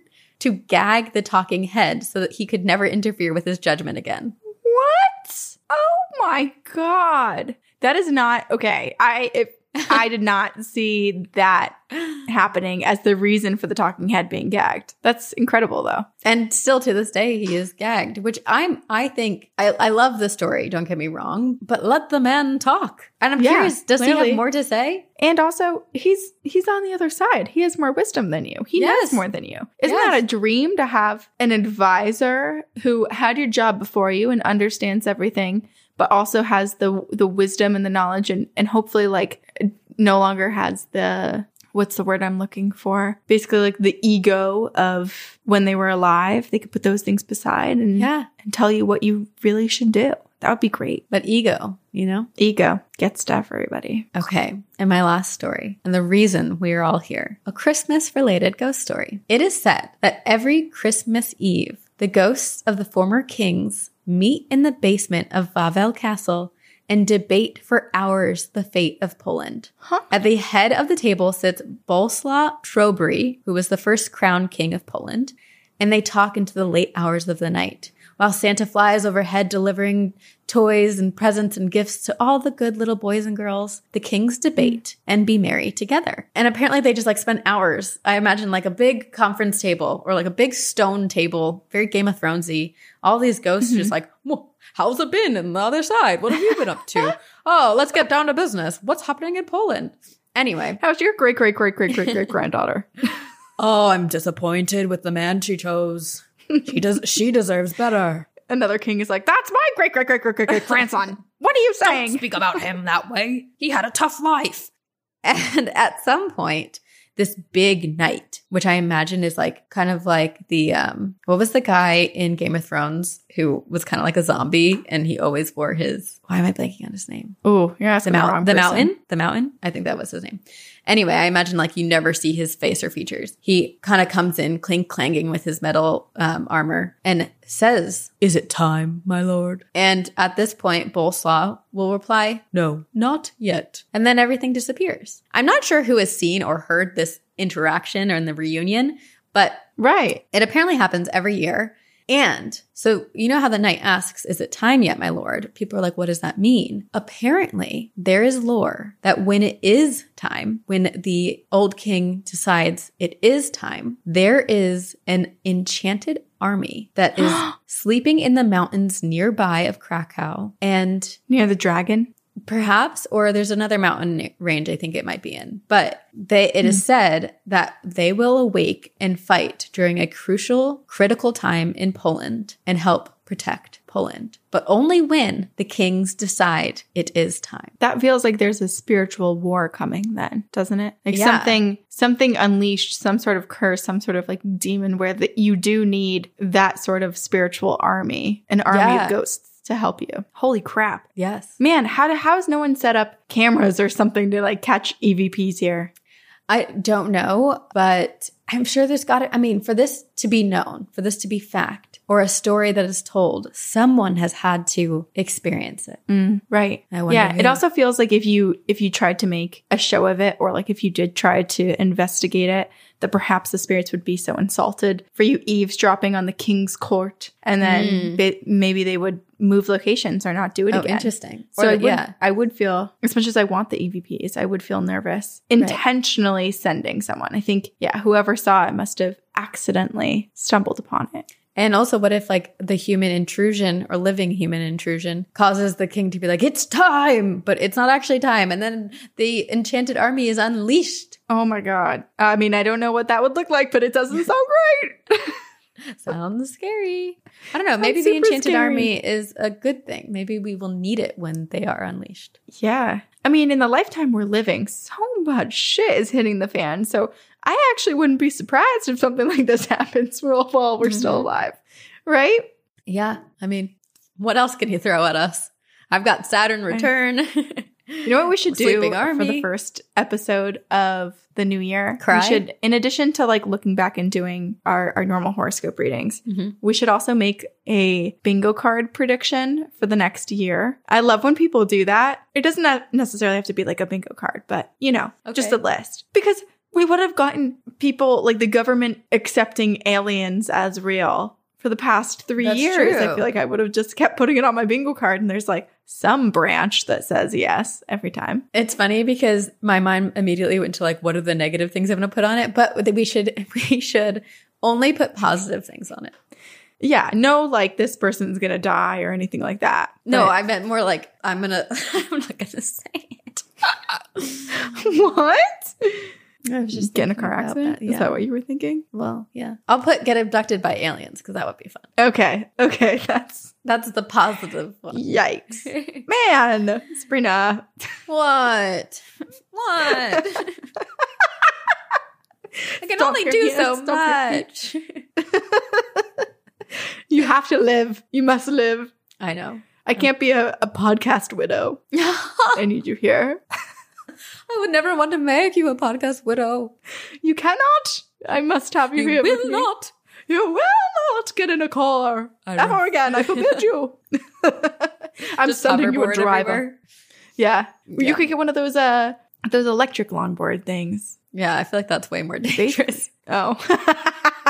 to gag the talking head so that he could never interfere with his judgment again. What? Oh my god. That is not okay. I (laughs) I did not see that happening as the reason for the talking head being gagged. That's incredible though. And still to this day, he is gagged, which I'm, I think, I, I love the story, don't get me wrong, but let the man talk. And I'm Yeah, curious, does he have more to say? And also, he's he's on the other side. He has more wisdom than you. He Yes. knows more than you. Isn't Yes. that a dream to have an advisor who had your job before you and understands everything, but also has the the wisdom and the knowledge and and hopefully like no longer has the what's the word I'm looking for? Basically like the ego of when they were alive. They could put those things beside and Yeah. and tell you what you really should do. That would be great. But ego, you know? Ego gets stuff everybody. Okay, and my last story, and the reason we are all here a Christmas related ghost story. It is said that every Christmas Eve, the ghosts of the former kings meet in the basement of Wawel Castle and debate for hours the fate of Poland. Huh? At the head of the table sits Bolesław Chrobry, who was the first crowned king of Poland, and they talk into the late hours of the night. While Santa flies overhead delivering toys and presents and gifts to all the good little boys and girls, the kings debate and be merry together. And apparently they just like spend hours. I imagine like a big conference table or like a big stone table, very Game of Thronesy. All these ghosts are just like, well, how's it been in the other side? What have you been up to? (laughs) oh, let's get down to business. What's happening in Poland? Anyway, How's your great great great great great great granddaughter? (laughs) Oh, I'm disappointed with the man she chose. She does she deserves better. (laughs) Another king is like, "That's my great great great great great great grandson." What are you saying? speak about him that way. He had a tough life. And at some point, this big night, which I imagine is like kind of like the um what was the guy in Game of Thrones who was kind of like a zombie and he always wore his why am I blanking on his name? Oh, you're The, asking the, mount, wrong the mountain? The mountain? I think that was his name. Anyway, I imagine like you never see his face or features. He kind of comes in clink clanging with his metal um, armor and says, Is it time, my lord? And at this point, Bolesław will reply, No, not yet. And then everything disappears. I'm not sure who has seen or heard this interaction or in the reunion, but Right. it apparently happens every year. And so, you know how the knight asks, Is it time yet, my lord? People are like, What does that mean? Apparently, there is lore that when it is time, when the old king decides it is time, there is an enchanted army that is (gasps) sleeping in the mountains nearby of Krakow. And Near the dragon. Perhaps or there's another mountain range i think it might be in but they it is hmm. said that they will awake and fight during a crucial critical time in poland and help protect poland but only when the kings decide it is time That feels like there's a spiritual war coming then, doesn't it? Like Yeah. something something unleashed, some sort of curse, some sort of like demon where that you do need that sort of spiritual army, an army Yeah. of ghosts to help you. Holy crap. yes Man, how do, how has no one set up cameras or something to like catch EVPs here? I don't know, but I'm sure there's got to, I mean, for this to be known, for this to be fact or a story that is told, someone has had to experience it. Mm, right. I wonder Yeah, it also feels like if you if you tried to make a show of it or like if you did try to investigate it, that perhaps the spirits would be so insulted for you eavesdropping on the king's court and then Mm. ba- maybe they would move locations or not do it Oh, again. interesting. So Or I would, yeah. I would feel, as much as I want the EVPs, I would feel nervous intentionally sending someone. I think, yeah, whoever saw it must have accidentally stumbled upon it. And also, what if like the human intrusion or living human intrusion causes the king to be like, it's time, but it's not actually time. And then the enchanted army is unleashed. Oh my god! I mean, I don't know what that would look like, but it doesn't (laughs) sound great. (laughs) (laughs) Sounds scary. I don't know. Maybe the enchanted scary. army is a good thing. Maybe we will need it when they are unleashed. Yeah. I mean, in the lifetime we're living, so much shit is hitting the fan. So I actually wouldn't be surprised if something (laughs) like this happens while, we're still Mhm. alive. Right? Yeah. I mean, what else can you throw at us? I've got Saturn return. (laughs) You know what we should do for the first episode of the new year? Cry? We should, in addition to like looking back and doing our, our normal horoscope readings, Mhm. we should also make a bingo card prediction for the next year. I love when people do that. It doesn't necessarily have to be like a bingo card, but you know, just a list. Because we would have gotten people like the government accepting aliens as real for the past three That's years. I feel like I would have just kept putting it on my bingo card, and there's like some branch that says yes every time. It's funny because my mind immediately went to like, what are the negative things I'm going to put on it? But we should (laughs) we should only put positive things on it. Yeah, no, like this person's gonna die or anything like that. No, But- I meant more like I'm gonna. (laughs) I'm not gonna say it. (laughs) what? I was Just get in a car accident? that, Is yeah. that what you were thinking? Well, yeah. I'll put get abducted by aliens because that would be fun. Okay, okay, (laughs) that's That's the positive one. yikes, (laughs) man, Sabrina. what? (laughs) What? I can Stop only do so much. You have to live. You must live. I know. I can't be a, a podcast widow. I need you here. Would never want to make you a podcast widow. You cannot. I must have you, You here. with will not. You will not get in a car I ever ref- again. I forbid you. (laughs) I'm Just sending you a driver. everywhere. Yeah. You could get one of those uh those electric longboard things. Yeah, I feel like that's way more dangerous. (laughs) Oh. (laughs)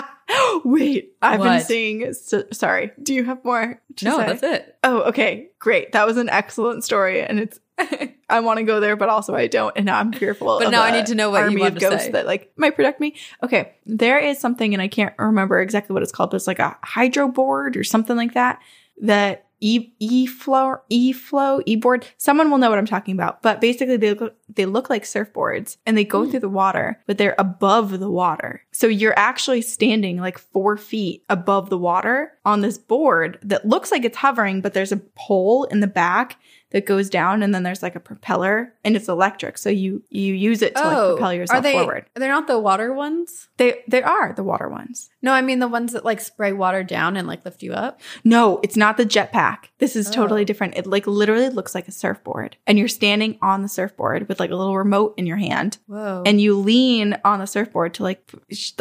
(gasps) Wait, I've been seeing so, sorry. Do you have more? no, say? that's it. Oh, okay. Great. That was an excellent story and it's (laughs) I want to go there but also I don't and now I'm fearful But now I need to know what you army want of to ghosts say. that like might protect me. Okay. There is something and I can't remember exactly what it's called, but it's like a hydro board or something like that that E E flow E flow E board. Someone will know what I'm talking about. But basically, they look they look like surfboards and they go Hmm. through the water, but they're above the water. So you're actually standing like four feet above the water on this board that looks like it's hovering, but there's a pole in the back that goes down, and then there's like a propeller, and it's electric. So you you use it to like oh, propel yourself Oh, are they? forward. They're not the water ones. They they are the water ones. No, I mean the ones that like spray water down and like lift you up. No, it's not the jetpack. This is oh. totally Oh. different. It like literally looks like a surfboard. And you're standing on the surfboard with like a little remote in your hand Whoa! and you lean on the surfboard to like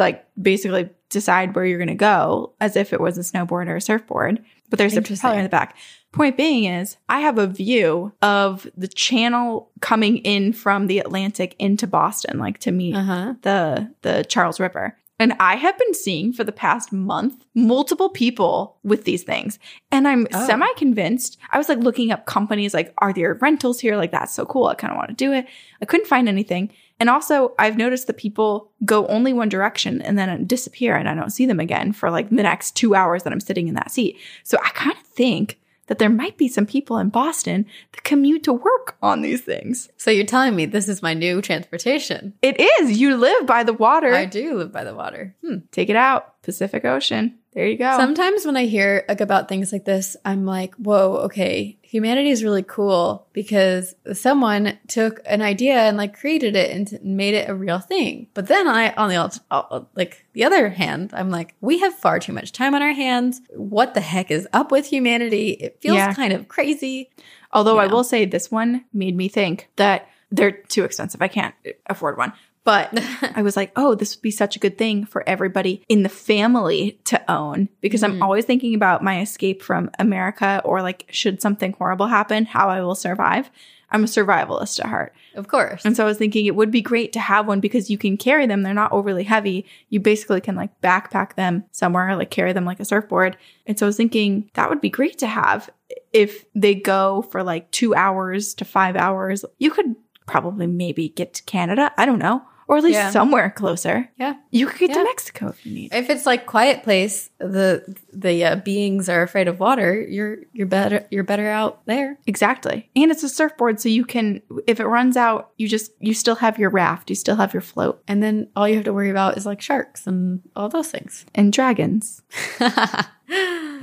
like basically decide where you're going to go as if it was a snowboard or a surfboard. But there's a propeller in the back. Point being is I have a view of the channel coming in from the Atlantic into Boston like to meet uh huh. the the Charles River. And I have been seeing for the past month multiple people with these things. And I'm Oh. semi convinced. I was like looking up companies like, are there rentals here? Like, that's so cool. I kind of want to do it. I couldn't find anything. And also, I've noticed that people go only one direction and then disappear and I don't see them again for like the next two hours that I'm sitting in that seat. So I kind of think that there might be some people in Boston that commute to work on these things. So you're telling me this is my new transportation? It is. You live by the water. I do live by the water. Hmm. Take it out. Pacific Ocean. There you go. Sometimes when I hear like, about things like this, I'm like, whoa, okay, humanity is really cool because someone took an idea and like created it and made it a real thing. But then I, on the like the other hand, I'm like, we have far too much time on our hands. What the heck is up with humanity? It feels Yeah. kind of crazy. Although I Yeah. will say this one made me think that they're too expensive. I can't afford one. But (laughs) I was like, oh, this would be such a good thing for everybody in the family to own because I'm Mhm. always thinking about my escape from America or like, should something horrible happen, how I will survive. I'm a survivalist at heart. of course. And so I was thinking it would be great to have one because you can carry them. They're not overly heavy. You basically can like backpack them somewhere, like carry them like a surfboard. And so I was thinking that would be great to have if they go for like two hours to five hours. You could probably maybe get to Canada. I don't know. Or at least Yeah. somewhere closer. Yeah. You could get Yeah. to Mexico if you need. If it's like quiet place, the the uh, beings are afraid of water. You're you're better you're better out there. Exactly. And it's a surfboard. So you can, if it runs out, you just, you still have your raft. You still have your float And then all you have to worry about is like sharks and all those things. (laughs) and dragons.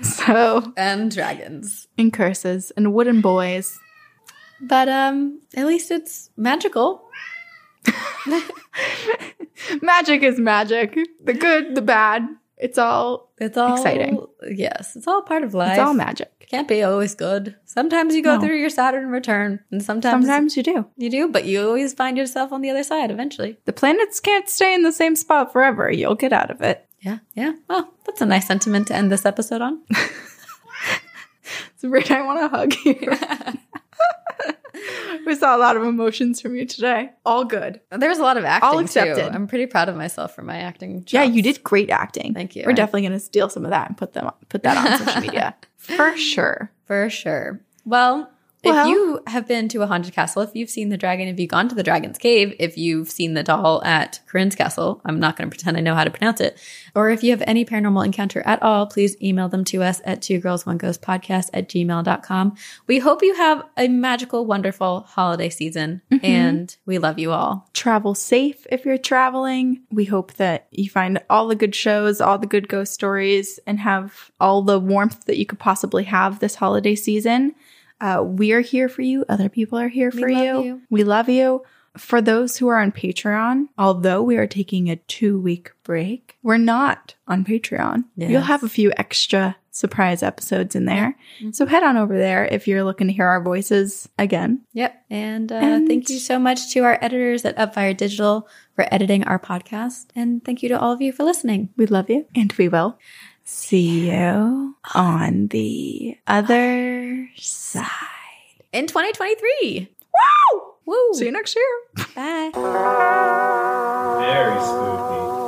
So, and dragons. and curses and wooden boys. But um at least it's magical. (laughs) magic is magic. The good, the bad. It's all It's all Exciting. Yes, it's all part of life. it's all magic. Can't be always good. Sometimes you go No. through your Saturn return, and sometimes, Sometimes you do. you do, but you always find yourself on the other side eventually. The planets can't stay in the same spot forever. You'll get out of it. Yeah, yeah. Well, that's a nice sentiment to end this episode on. (laughs) It's Rick, I want to hug you. (laughs) (laughs) we saw a lot of emotions from you today. All good. There's a lot of acting All accepted. too. I'm pretty proud of myself for my acting. Yeah, you did great acting. Thank you. We're definitely going to steal some of that and put them put that on social (laughs) media for sure. For sure. Well, Well- if you have been to a haunted castle, if you've seen the dragon, if you've gone to the dragon's cave, if you've seen the doll at Corinne's castle, I'm not going to pretend I know how to pronounce it. Or if you have any paranormal encounter at all, please email them to us at two girls, one ghost podcast at gmail.com. We hope you have a magical, wonderful holiday season Mhm. and we love you all. Travel safe if you're traveling. We hope that you find all the good shows, all the good ghost stories, and have all the warmth that you could possibly have this holiday season. Uh, we are here for you. Other people are here for you. you. We love you. For those who are on Patreon, although we are taking a two week break, we're not on Patreon. You'll have a few extra surprise episodes in there. Mhm. So head on over there if you're looking to hear our voices again. Yep. And, uh, And- thank you so much to our editors at Upfire Digital for editing our podcast. And thank you to all of you for listening. We love you and we will see you on the other side. In 2023. Wow! Woo! See you next year. Bye. Very spooky.